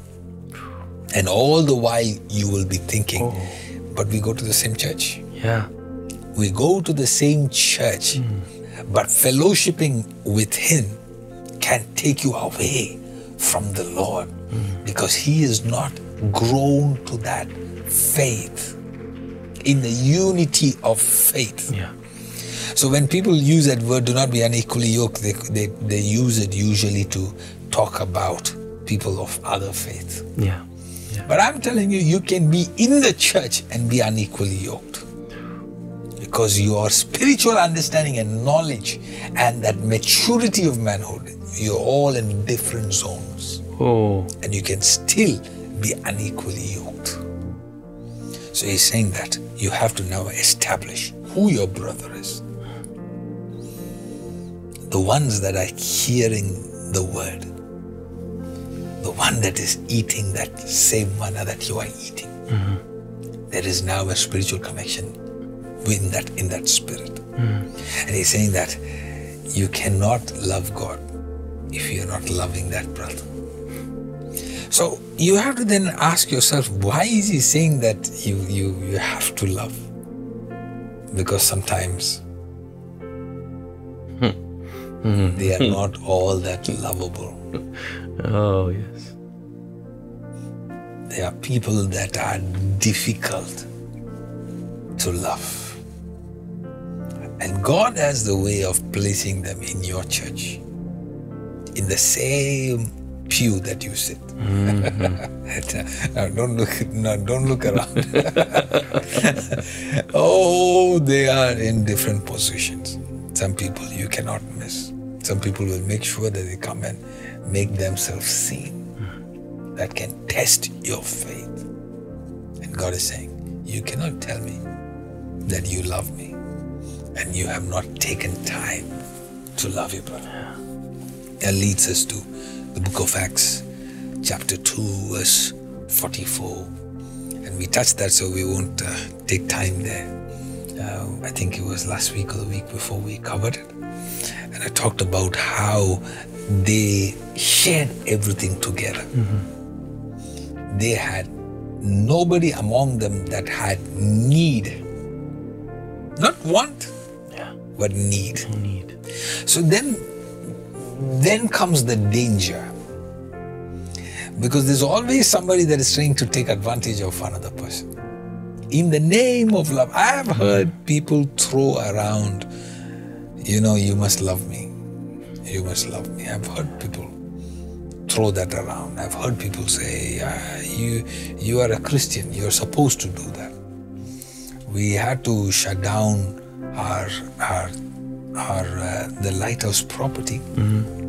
And all the while you will be thinking, oh. but we go to the same church. Yeah. We go to the same church, hmm. but fellowshipping with Him can take you away from the Lord hmm. because He is not grown to that faith in the unity of faith. Yeah. So when people use that word, do not be unequally yoked, they, they, they use it usually to talk about people of other faith. Yeah. Yeah. But I'm telling you, you can be in the church and be unequally yoked. Because your spiritual understanding and knowledge and that maturity of manhood, you're all in different zones. Oh. And you can still be unequally yoked. So he's saying that you have to now establish who your brother is. The ones that are hearing the word, the one that is eating that same manna that you are eating. Mm-hmm. There is now a spiritual connection in that in that spirit. Mm-hmm. And he's saying that you cannot love God if you're not loving that brother. So you have to then ask yourself, why is he saying that you you you have to love? Because sometimes hmm. Hmm. they are hmm. not all that lovable. Oh, yes. There are people that are difficult to love. And God has the way of placing them in your church, in the same pew that you sit. Mm-hmm. *laughs* now don't look don't look around. *laughs* oh, they are in different positions. Some people you cannot miss. Some people will make sure that they come and make themselves seen. That can test your faith. And God is saying, You cannot tell me that you love me and you have not taken time to love your brother. That leads us to the book of Acts, chapter 2, verse 44. And we touched that, so we won't uh, take time there. Uh, I think it was last week or the week before we covered it. And I talked about how they shared everything together. They had nobody among them that had need. Not want, Yeah. but need. Need. So then, then comes the danger. Because there's always somebody that is trying to take advantage of another person. In the name of love, I have heard people throw around, you know, you must love me. You must love me. I've heard people throw that around. I've heard people say, "Ah, you, you are a Christian, you're supposed to do that. We had to shut down our, our, our uh, the lighthouse property and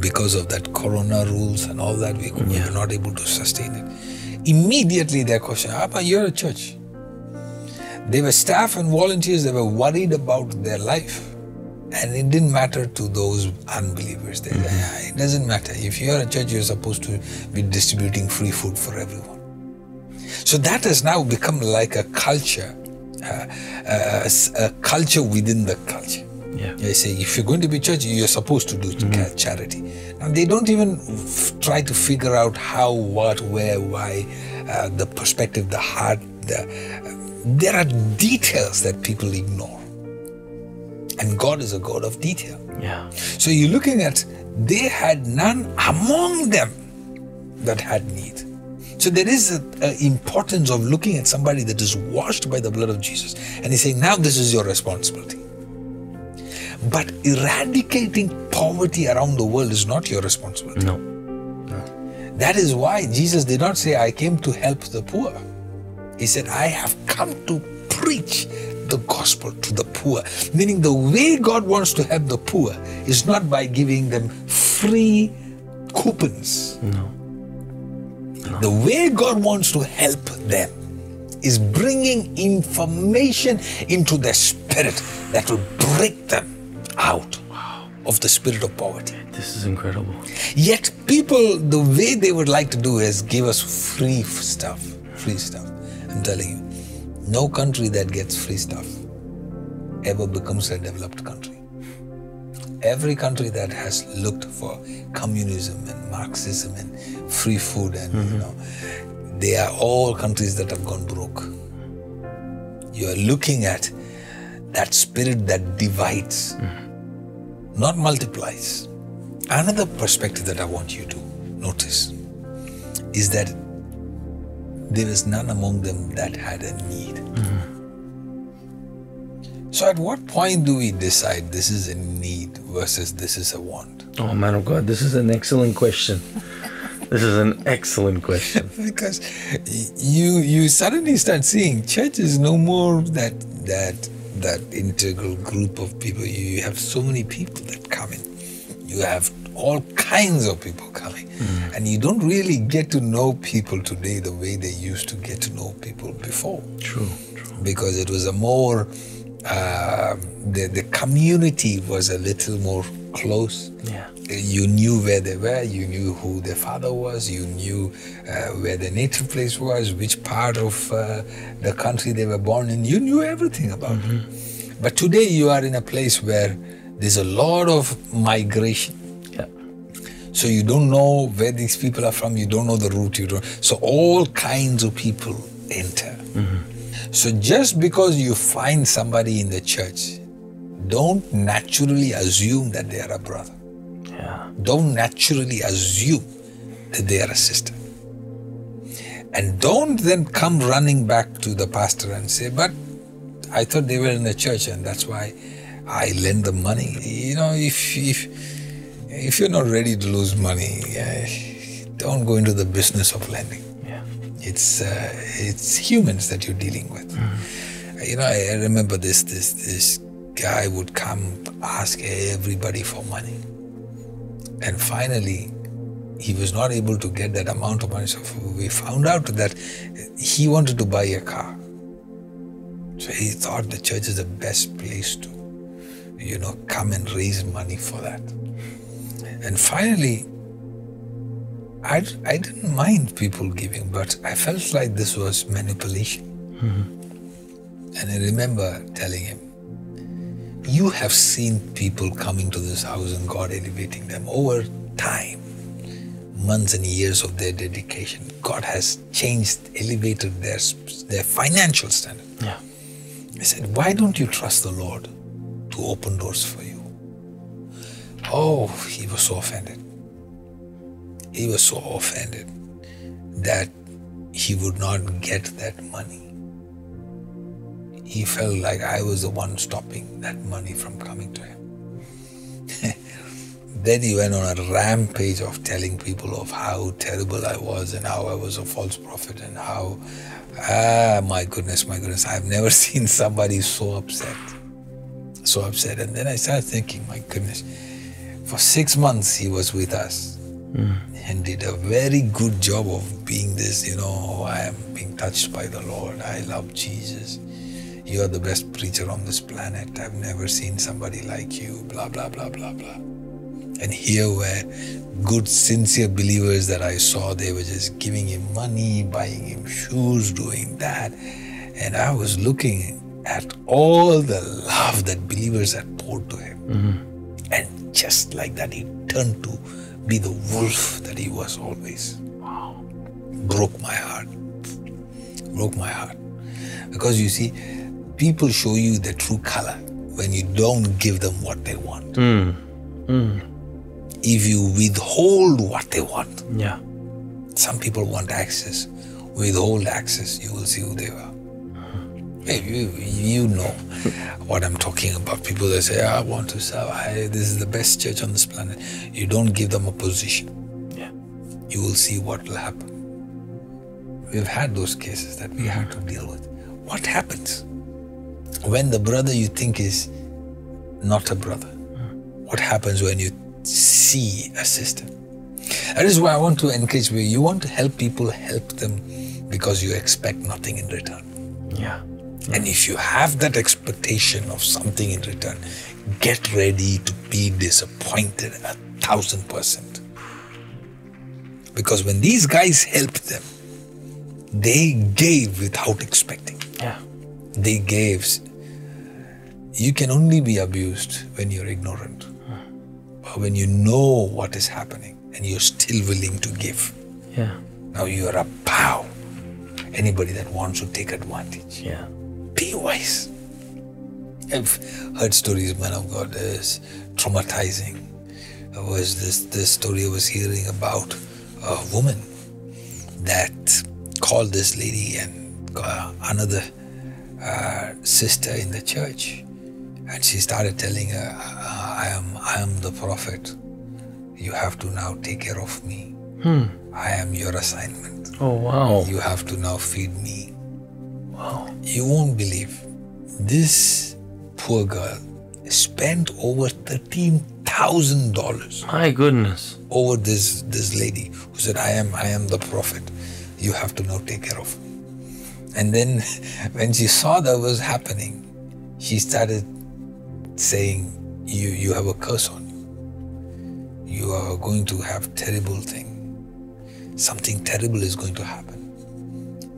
because of that corona rules and all that, we, we were not able to sustain it. Immediately, their question, Abba, you're a church. They were staff and volunteers, they were worried about their life. And it didn't matter to those unbelievers. They, "Ah, It doesn't matter. If you're a church, you're supposed to be distributing free food for everyone. So that has now become like a culture, uh, a, a culture within the culture. Yeah. They say if you're going to be church, you're supposed to do ca- charity. And they don't even f- try to figure out how, what, where, why, uh, the perspective, the heart. The, there are details that people ignore. And God is a God of detail. Yeah. So you're looking at they had none among them that had need. So there is an importance of looking at somebody that is washed by the blood of Jesus and he's saying, now this is your responsibility. But eradicating poverty around the world is not your responsibility. No. That is why Jesus did not say, I came to help the poor. He said, I have come to preach the gospel to the poor. Meaning, the way God wants to help the poor is not by giving them free coupons. No. The way God wants to help them is bringing information into their spirit that will break them out of the spirit of poverty. This is incredible. Yet people, the way they would like to do is give us free stuff. Free stuff. I'm telling you, no country that gets free stuff ever becomes a developed country. Every country that has looked for communism and Marxism and free food and you mm-hmm. know, they are all countries that have gone broke. You are looking at that spirit that divides, mm-hmm. Not multiplies. Another perspective that I want you to notice is that there is none among them that had a need. Mm-hmm. So, at what point do we decide this is a need versus this is a want? Oh, man of God, this is an excellent question. *laughs* this is an excellent question. *laughs* because you you suddenly start seeing church is no more that that that integral group of people. You have so many people that come in. You have all kinds of people coming, and you don't really get to know people today the way they used to get to know people before. True, true. Because it was a more um the the community was a little more close Yeah. you knew where they were, you knew who their father was, you knew uh, where their native place was, which part of uh, the country they were born in. You knew everything about it. But today you are in a place where there's a lot of migration. Yeah. So you don't know where these people are from, you don't know the route, you don't. So all kinds of people enter. So just because you find somebody in the church, don't naturally assume that they are a brother Yeah. don't naturally assume that they are a sister. And don't then come running back to the pastor and say, But I thought they were in the church and that's why I lend them money. You know, if if if you're not ready to lose money, don't go into the business of lending. Yeah. It's uh, it's humans that you're dealing with. You know, I, I remember this this this guy would come ask everybody for money, and finally, he was not able to get that amount of money. So we found out that he wanted to buy a car. So he thought the church is the best place to, you know, come and raise money for that. And finally, I, I didn't mind people giving, but I felt like this was manipulation. Mm-hmm. And I remember telling him, You have seen people coming to this house and God elevating them over time, months and years of their dedication. God has changed, elevated their, their financial standard. Yeah. I said, Why don't you trust the Lord to open doors for you? Oh, he was so offended. He was so offended that he would not get that money. He felt like I was the one stopping that money from coming to him. *laughs* then he went on a rampage of telling people of how terrible I was and how I was a false prophet and how, ah, my goodness, my goodness, I've never *laughs* seen somebody so upset. So upset. And then I started thinking, my goodness, for six months he was with us and did a very good job of being this, you know, I am being touched by the Lord. I love Jesus. You are the best preacher on this planet. I've never seen somebody like you, blah, blah, blah, blah, blah. And here were good, sincere believers that I saw. They were just giving him money, buying him shoes, doing that. And I was looking at all the love that believers had poured to him. Mm-hmm. And just like that, he turned to be the wolf that he was always. Wow. Broke my heart. Broke my heart. Because you see, people show you the true color when you don't give them what they want. Mm. If you withhold what they want, Yeah. some people want access. Withhold access, you will see who they are. Hey, you, you know what I'm talking about. People that say, I want to serve, I, this is the best church on this planet. You don't give them a position, Yeah. you will see what will happen. We've had those cases that we have to deal with. What happens when the brother you think is not a brother? What happens when you see a sister? That is why I want to encourage you. You want to help people, help them because you expect nothing in return. Yeah. And if you have that expectation of something in return, get ready to be disappointed a thousand percent. Because when these guys helped them, they gave without expecting. Yeah. They gave. You can only be abused when you're ignorant. But when you know what is happening and you're still willing to give, Yeah. now you're a pow. Anybody that wants to take advantage Yeah. be wise. I've heard stories, man of God, is traumatizing. There was this this story I was hearing about a woman that called this lady and another uh, sister in the church, and she started telling her, "I am I am the prophet. You have to now take care of me. Hmm. I am your assignment. Oh wow. You have to now feed me." Wow. You won't believe. This poor girl spent over thirteen thousand dollars My goodness. over this this lady who said, "I am I am the prophet. You have to now take care of me." And then, *laughs* when she saw that was happening, she started saying, "You you have a curse on you. You are going to have terrible thing. Something terrible is going to happen."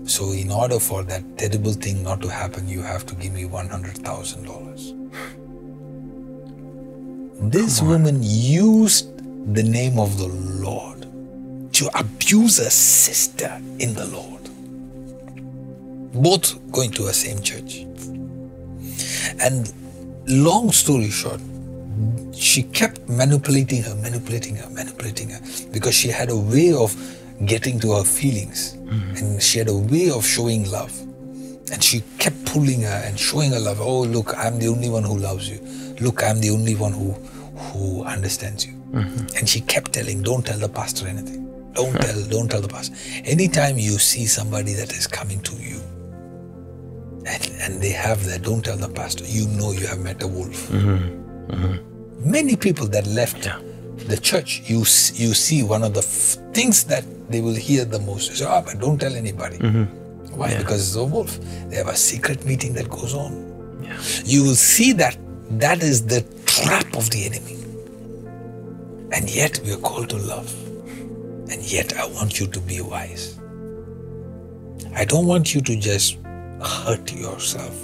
So, in order for that terrible thing not to happen, you have to give me $100,000. This woman used the name of the Lord to abuse a sister in the Lord. Both going to a same church. And long story short, she kept manipulating her, manipulating her, manipulating her because she had a way of getting to her feelings mm-hmm. and she had a way of showing love. And she kept pulling her and showing her love. Oh, look, I'm the only one who loves you. Look, I'm the only one who who understands you. Mm-hmm. And she kept telling, don't tell the pastor anything. Don't tell, don't tell the pastor. Anytime you see somebody that is coming to you and, and they have that, don't tell the pastor, you know you have met a wolf. Mm-hmm. Mm-hmm. Many people that left Yeah. the church, you you see one of the f- things that they will hear the most is, oh, ah, but don't tell anybody. Mm-hmm. Why? Yeah. Because it's a wolf. They have a secret meeting that goes on. Yeah. You will see that that is the trap of the enemy. And yet we are called to love. And yet I want you to be wise. I don't want you to just hurt yourself.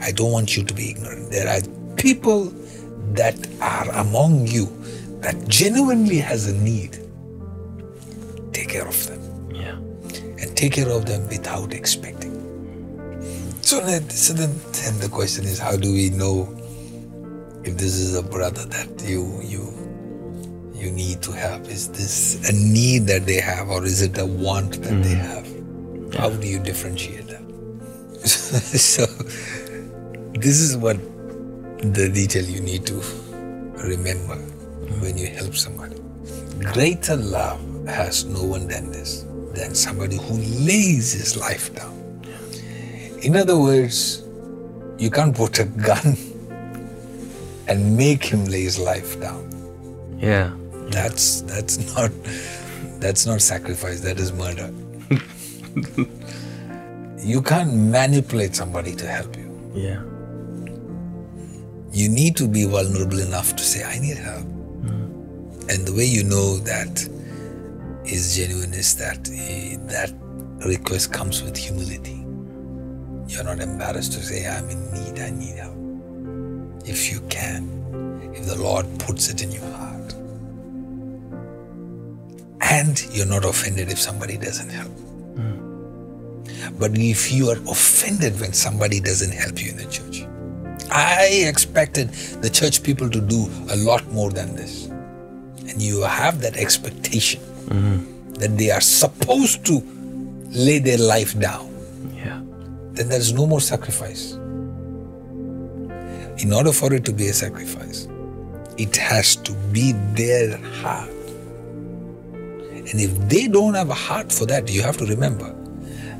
I don't want you to be ignorant. There are people that are among you that genuinely has a need. Take care of them Yeah. and take care of them without expecting. So then, so then, then the question is, how do we know if this is a brother that you you you need to help? Is this a need that they have, or is it a want that they mm. have? How do you differentiate? *laughs* so this is what the detail you need to remember when you help somebody. Greater love has no one than this, than somebody who lays his life down. In other words, you can't put a gun *laughs* and make him lay his life down. Yeah. That's that's not that's not sacrifice, that is murder. *laughs* you can't manipulate somebody to help you. Yeah. You need to be vulnerable enough to say, I need help. And the way you know that is genuine is that eh, that request comes with humility. You're not embarrassed to say, I'm in need, I need help. If you can, if the Lord puts it in your heart. And you're not offended if somebody doesn't help. But if you are offended when somebody doesn't help you in the church, I expected the church people to do a lot more than this. And you have that expectation mm-hmm. that they are supposed to lay their life down. Yeah. Then there's no more sacrifice. In order for it to be a sacrifice, it has to be their heart. And if they don't have a heart for that, you have to remember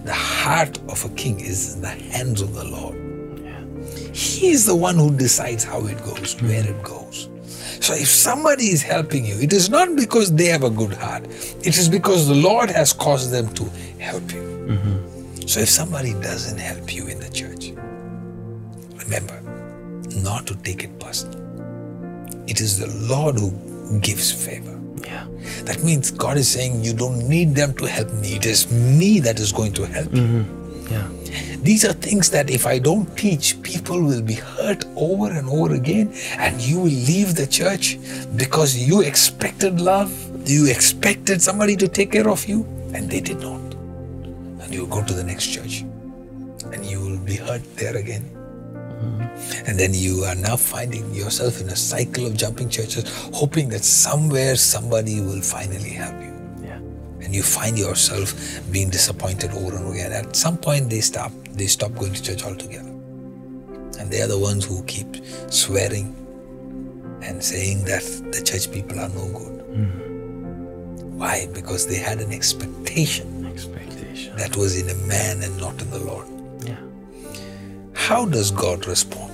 the heart of a king is in the hands of the Lord. He is the one who decides how it goes, where it goes. So if somebody is helping you, it is not because they have a good heart, it is because the Lord has caused them to help you. So if somebody doesn't help you in the church, remember not to take it personal. It is the Lord who gives favor. Yeah. That means God is saying, You don't need them to help me. It is me that is going to help you. Mm-hmm. Yeah. These are things that if I don't teach, people will be hurt over and over again, and you will leave the church because you expected love, you expected somebody to take care of you, and they did not. And you go to the next church, and you will be hurt there again. And then you are now finding yourself in a cycle of jumping churches, hoping that somewhere somebody will finally help you Yeah. and you find yourself being disappointed over and over again. At some point, they stop. They stop going to church altogether, and they are the ones who keep swearing and saying that the church people are no good. Hmm. Why? Because they had an expectation Expectation. that was in a man and not in the Lord. How does God respond?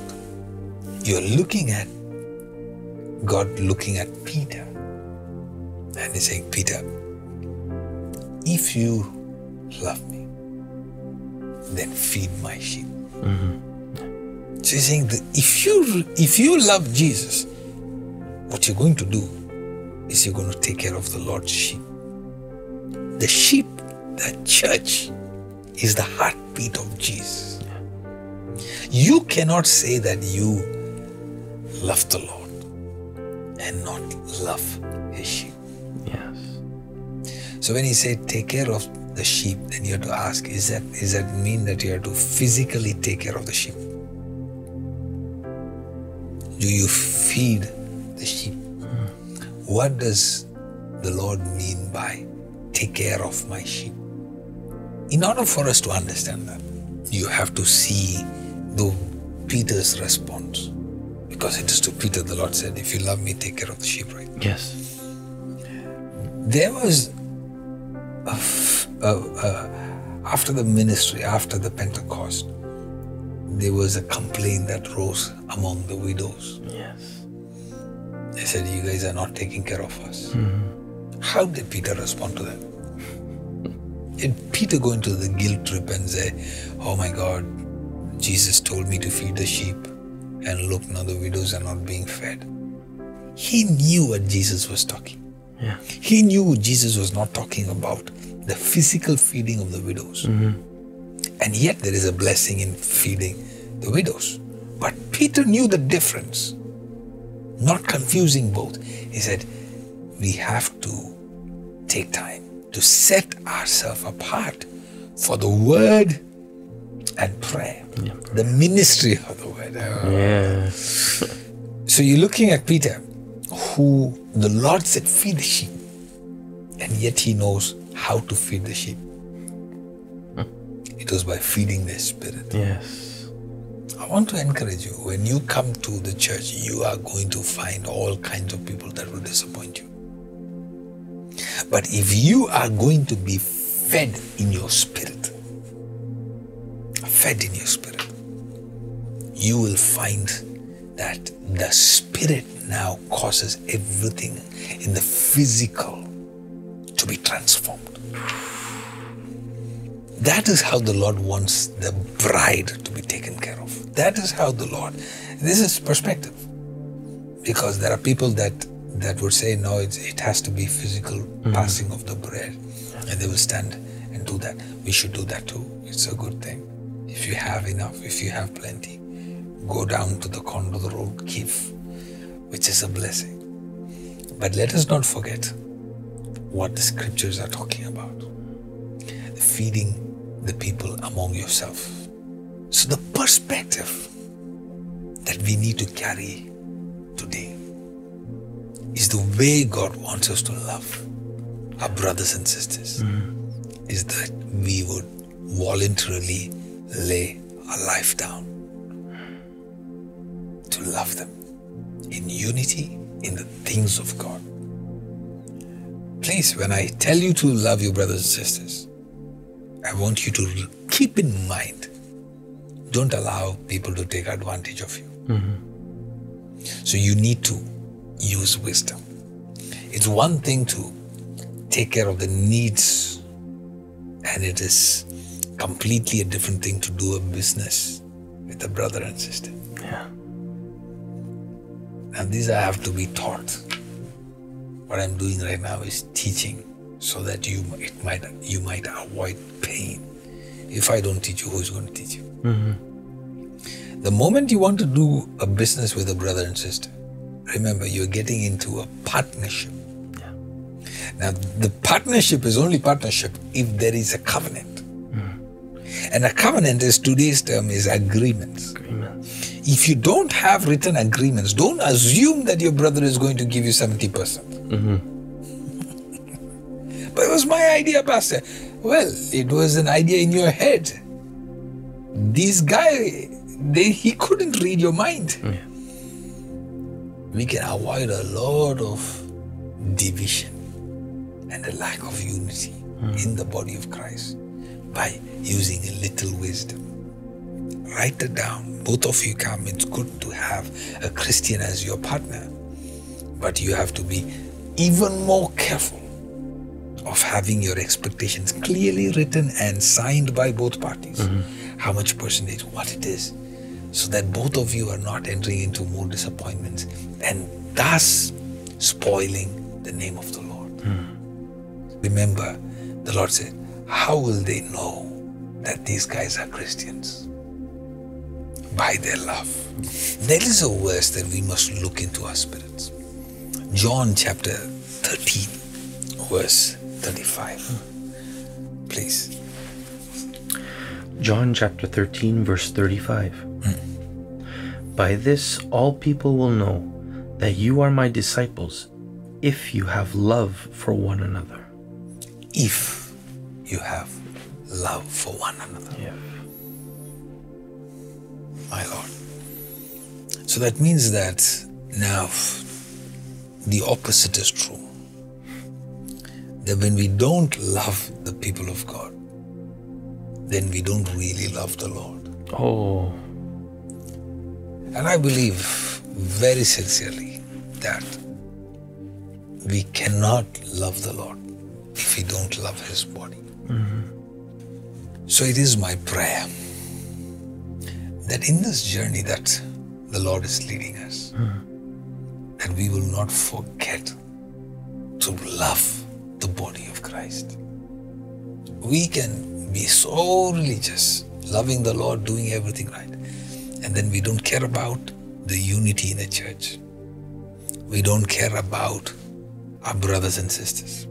You're looking at God looking at Peter, and He's saying, Peter, if you love me, then feed my sheep. Mm-hmm. So he's saying that if you if you love Jesus, what you're going to do is you're going to take care of the Lord's sheep. The sheep, the church, is the heartbeat of Jesus. You cannot say that you love the Lord and not love his sheep. Yes. So when he said take care of the sheep, then you have to ask, is that is that mean that you have to physically take care of the sheep? Do you feed the sheep? What does the Lord mean by take care of my sheep? In order for us to understand that, you have to see the Peter's response. Because it is to Peter the Lord said, If you love me, take care of the sheep, right? Yes. there was a f- a- a- after the ministry after the pentecost there was a complaint that rose among the widows Yes. they said you guys are not taking care of us mm-hmm. how did peter respond to that did peter go into the guilt trip and say oh my god jesus told me to feed the sheep and look now the widows are not being fed he knew what jesus was talking Yeah. he knew Jesus was not talking about the physical feeding of the widows. Mm-hmm. And yet there is a blessing in feeding the widows. But Peter knew the difference, not confusing both. He said, We have to take time to set ourselves apart for the word and prayer, Yeah. the ministry of the word. Yes. Ah. So you're looking at Peter, who the Lord said, feed the sheep. And yet he knows how to feed the sheep. It was by feeding their spirit. Yes. I want to encourage you when you come to the church, you are going to find all kinds of people that will disappoint you. But if you are going to be fed in your spirit, fed in your spirit, you will find that the spirit now causes everything in the physical to be transformed. That is how the Lord wants the bride to be taken care of. That is how the Lord. This is perspective, because there are people that that would say no, it's, it has to be physical mm-hmm. passing of the bread, and they will stand and do that. We should do that too. It's a good thing. If you have enough, if you have plenty, go down to the corner of the road, give, which is a blessing. But let us not forget what the scriptures are talking about feeding the people among yourself. So the perspective that we need to carry today is the way God wants us to love our brothers and sisters. Mm. Is that we would voluntarily lay our life down to love them in unity in the things of God. Please, when I tell you to love your brothers and sisters, I want you to keep in mind don't allow people to take advantage of you. Mm-hmm. So you need to use wisdom. It's one thing to take care of the needs, and it is completely a different thing to do a business with a brother and sister. Yeah. And these I have to be taught. What I'm doing right now is teaching so that you it might you might avoid pain. If I don't teach you, who's going to teach you? Mm-hmm. The moment you want to do a business with a brother and sister, remember you're getting into a partnership. Yeah. Now, the partnership is only partnership if there is a covenant. And a covenant is today's term is agreements. Agreements. If you don't have written agreements, don't assume that your brother is going to give you 70%. Mm-hmm. but it was my idea, Pastor. Well, it was an idea in your head. This guy, they, he couldn't read your mind. Yeah. We can avoid a lot of division and a lack of unity mm. in the body of Christ by using a little wisdom. Write it down. Both of you come. It's good to have a Christian as your partner. But you have to be even more careful of having your expectations clearly written and signed by both parties. Mm-hmm. How much percentage, what it is, so that both of you are not entering into more disappointments and thus spoiling the name of the Lord. Mm-hmm. Remember, the Lord said, How will they know that these guys are Christians? By their love. There is a verse that we must look into our spirits. John chapter 13, verse 35. Please. John chapter 13, verse 35. By this all people will know that you are my disciples if you have love for one another. If you have love for one another, Yeah. my Lord. So that means that now the opposite is true. That when we don't love the people of God, then we don't really love the Lord. Oh, And I believe very sincerely that we cannot love the Lord if we don't love His body. So it is my prayer that in this journey that the Lord is leading us, that we will not forget to love the body of Christ. We can be so religious, loving the Lord, doing everything right, and then we don't care about the unity in the church. We don't care about our brothers and sisters.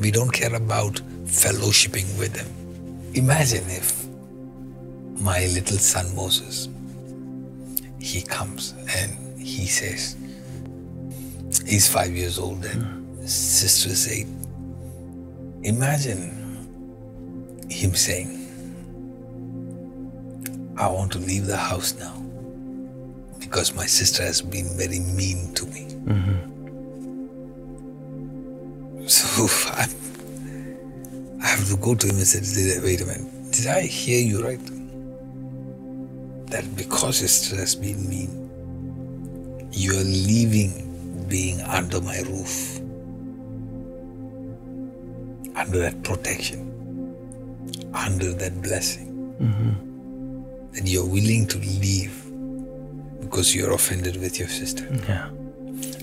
We don't care about fellowshipping with them. Imagine if my little son Moses, he comes and he says, he's five years old and his sister is eight. Imagine him saying, I want to leave the house now because my sister has been very mean to me. Mm-hmm. So *laughs* I, I have to go to him and say, wait a minute, did I hear you right? That because your sister has been mean, you are leaving being under my roof, under that protection, under that blessing mm-hmm. that you're willing to leave because you're offended with your sister. yeah.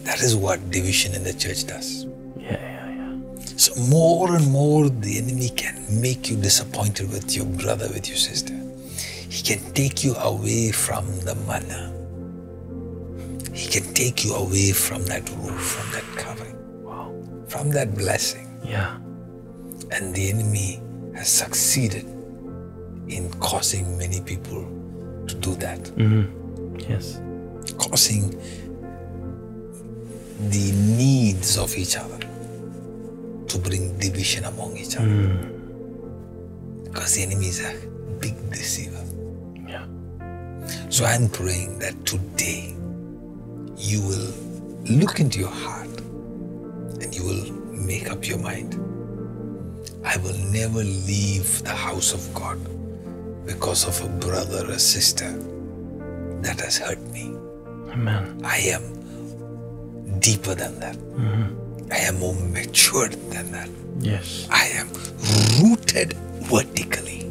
That is what division in the church does. So, more and more, the enemy can make you disappointed with your brother, with your sister. He can take you away from the manna. He can take you away from that roof, from that covering, Wow. from that blessing. Yeah. And the enemy has succeeded in causing many people to do that. Mm-hmm. Yes. causing the needs of each other to bring division among each other. Hmm. Because the enemy is a big deceiver. Yeah. So I'm praying that today you will look into your heart and you will make up your mind. I will never leave the house of God because of a brother or sister that has hurt me. Amen. I am deeper than that. Mm-hmm. I am more matured than that. Yes. I am rooted vertically.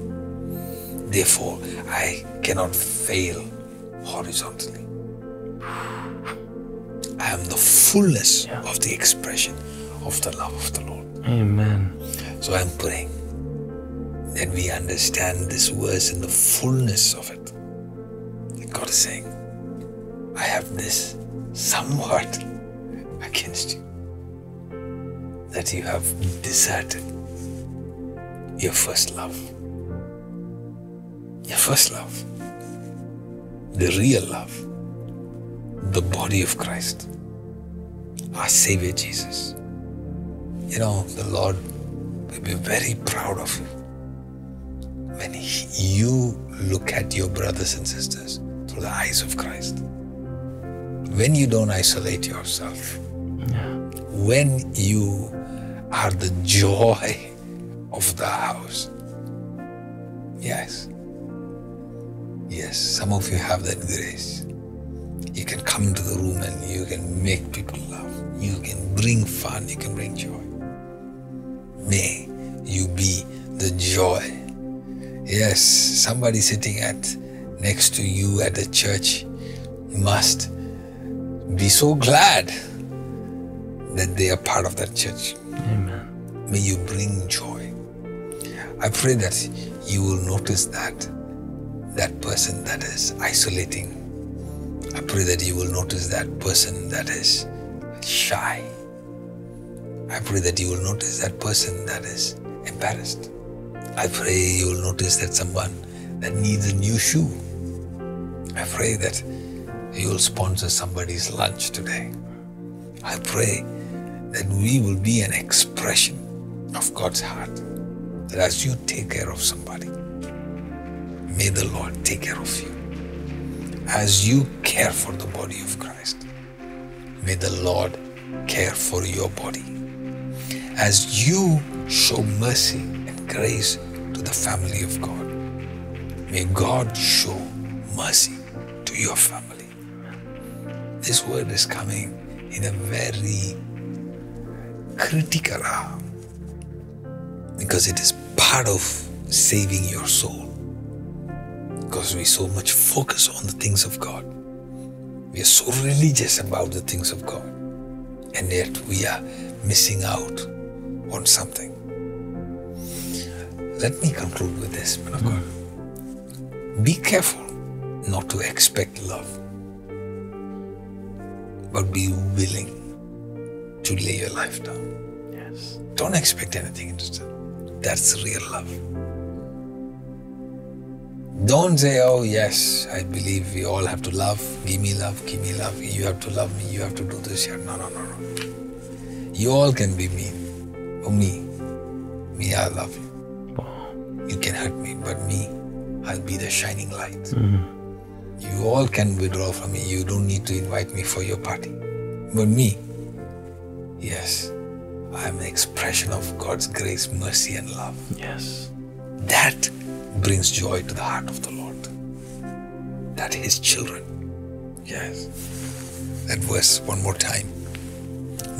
Therefore, I cannot fail horizontally. I am the fullness Yeah. of the expression of the love of the Lord. Amen. So I'm praying that we understand this verse in the fullness of it. God is saying, I have this somewhat *laughs* against you. That you have deserted your first love. Your first love. The real love. The body of Christ. Our Savior Jesus. You know, the Lord will be very proud of you when he- you look at your brothers and sisters through the eyes of Christ. When you don't isolate yourself, Yeah. when you are the joy of the house. Yes. Yes, some of you have that grace. You can come into the room and you can make people laugh. You can bring fun, you can bring joy. May you be the joy. Yes, somebody sitting at next to you at the church must be so glad that they are part of that church. Amen. May you bring joy. I pray that you will notice that that person that is isolating. I pray that you will notice that person that is shy. I pray that you will notice that person that is embarrassed. I pray you will notice that someone that needs a new shoe. I pray that you will sponsor somebody's lunch today. I pray that we will be an expression of God's heart. That as you take care of somebody, may the Lord take care of you. As you care for the body of Christ, may the Lord care for your body. As you show mercy and grace to the family of God, may God show mercy to your family. This word is coming in a very critical hour because it is part of saving your soul. Because we so much focus on the things of God. We are so religious about the things of God. And yet we are missing out on something. Let me conclude with this, man of God. Be careful not to expect love, but be willing to lay your life down. Yes. Don't expect anything instead. That's real love. Don't say, oh, yes, I believe we all have to love. Give me love, give me love. You have to love me. You have to do this here. No, no, no, no. You all can be mean. Oh, me. Me, I love you. You can hurt me, but me, I'll be the shining light. Mhm. You all can withdraw from me. You don't need to invite me for your party. But me, yes, I am an expression of God's grace, mercy, and love. Yes. That brings joy to the heart of the Lord. That His children, yes. That verse one more time.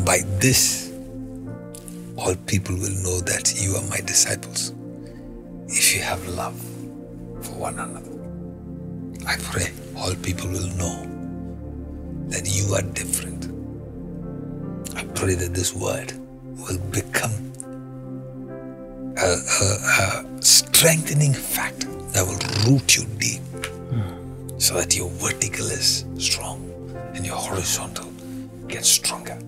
By this, all people will know that you are my disciples if you have love for one another. I pray all people will know that you are different. I pray that this word will become a, a, a strengthening factor that will root you deep so that your vertical is strong and your horizontal gets stronger.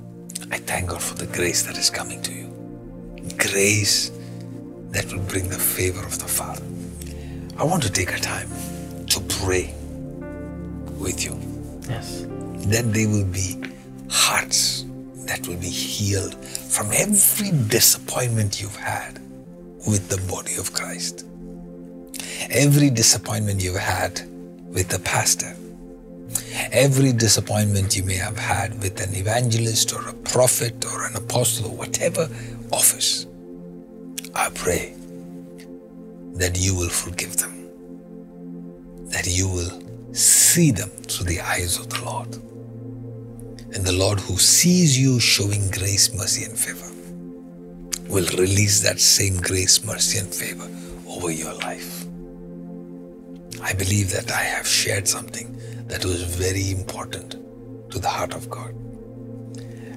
I thank God for the grace that is coming to you. Grace that will bring the favor of the Father. I want to take a time to pray with you. Yes. That they will be hearts that will be healed from every disappointment you've had with the body of Christ. Every disappointment you've had with the pastor. Every disappointment you may have had with an evangelist or a prophet or an apostle or whatever office. I pray that you will forgive them, that you will see them through the eyes of the Lord. And the Lord who sees you showing grace, mercy, and favor will release that same grace, mercy, and favor over your life. I believe that I have shared something that was very important to the heart of God.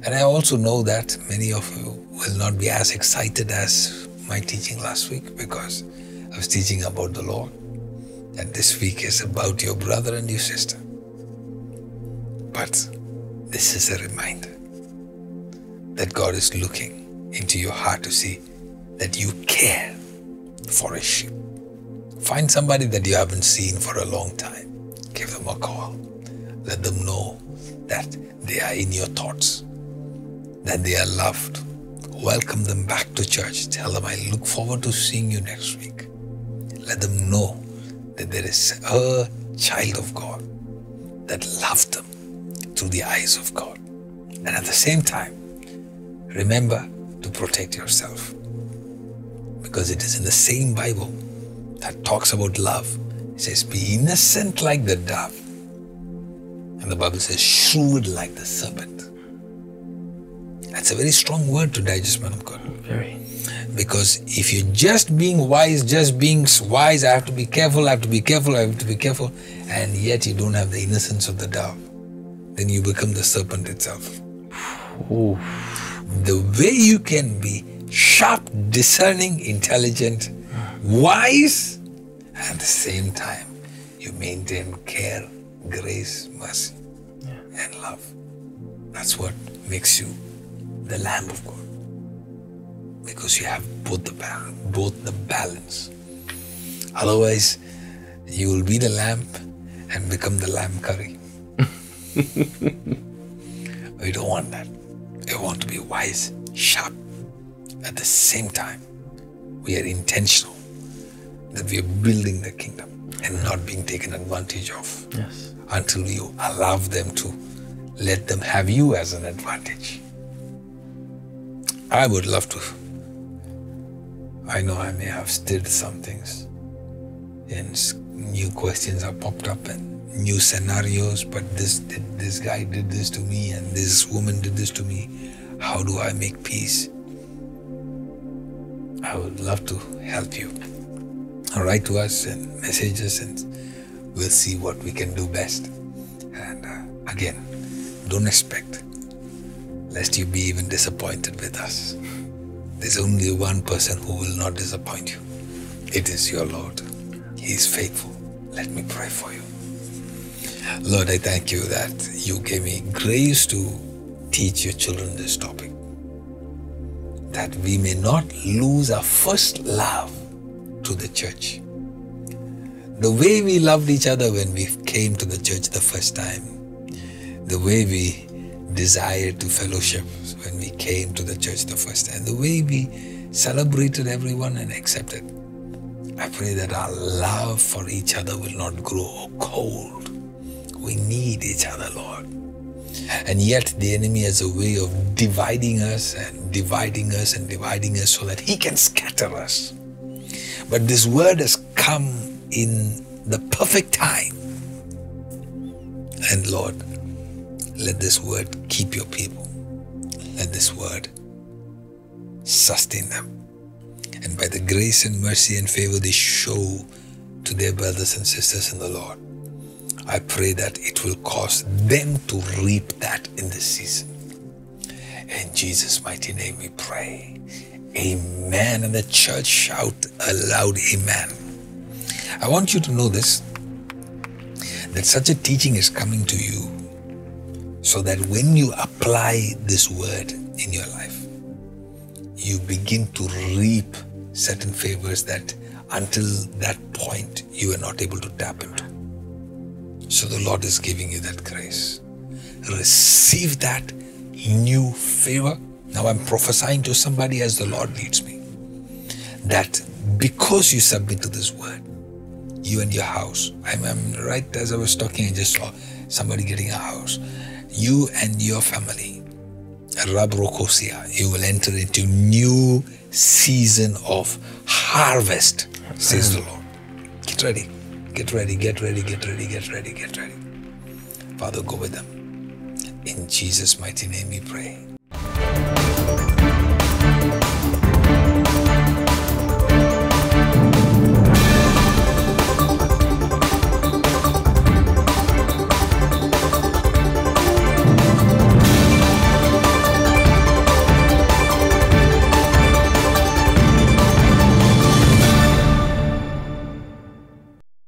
And I also know that many of you will not be as excited as my teaching last week because I was teaching about the Lord. And this week is about your brother and your sister. But this is a reminder that God is looking into your heart to see that you care for a sheep. Find somebody that you haven't seen for a long time. Give them a call. Let them know that they are in your thoughts, that they are loved. Welcome them back to church. Tell them, I look forward to seeing you next week. Let them know that there is a child of God that loved them through the eyes of God. And at the same time, remember to protect yourself because it is in the same Bible that talks about love. It says, Be innocent like the dove. And the Bible says, Shrewd like the serpent. That's a very strong word to digest, man of God. Very. Because if you're just being wise, just being wise, I have to be careful, I have to be careful, I have to be careful, and yet you don't have the innocence of the dove, then you become the serpent itself. Ooh. The way you can be sharp, discerning, intelligent, wise, at the same time, you maintain care, grace, mercy, and love. That's what makes you the Lamb of God. Because you have both the balance, both the balance. Otherwise, you will be the lamp and become the lamb curry. *laughs* we don't want that. We want to be wise, sharp. At the same time, we are intentional that we are building the kingdom and not being taken advantage of Yes. until you allow them to let them have you as an advantage. I would love to. I know I may have stirred some things, and new questions have popped up and new scenarios. But this this guy did this to me, and this woman did this to me. How do I make peace? I would love to help you. Write to us and message us, and we'll see what we can do best. And uh, again, don't expect lest you be even disappointed with us. There's only one person who will not disappoint you. It is your Lord. He is faithful. Let me pray for you. Lord, I thank you that you gave me grace to teach your children this topic. That we may not lose our first love to the church. The way we loved each other when we came to the church the first time, the way we desired to fellowship when we came to the church the first time, the way we celebrated everyone and accepted. I pray that our love for each other will not grow cold. We need each other, Lord. And yet the enemy has a way of dividing us and dividing us and dividing us so that he can scatter us. But this word has come in the perfect time. And Lord, let this word keep your people. Let this word sustain them. And by the grace and mercy and favor they show to their brothers and sisters in the Lord, I pray that it will cause them to reap that in this season. In Jesus' mighty name we pray. Amen. And the church shout aloud, Amen. I want you to know this that such a teaching is coming to you so that when you apply this word in your life, you begin to reap certain favors that until that point you were not able to tap into. So the Lord is giving you that grace. Receive that new favor. Now I'm prophesying to somebody as the Lord leads me. That because you submit to this word, you and your house, I'm, I'm right as I was talking, I just saw somebody getting a house. You and your family, Rabrokosia, you will enter into new season of harvest, says the Lord. Get ready, Get ready, get ready, get ready, get ready, get ready. Father, go with them. In Jesus' mighty name we pray.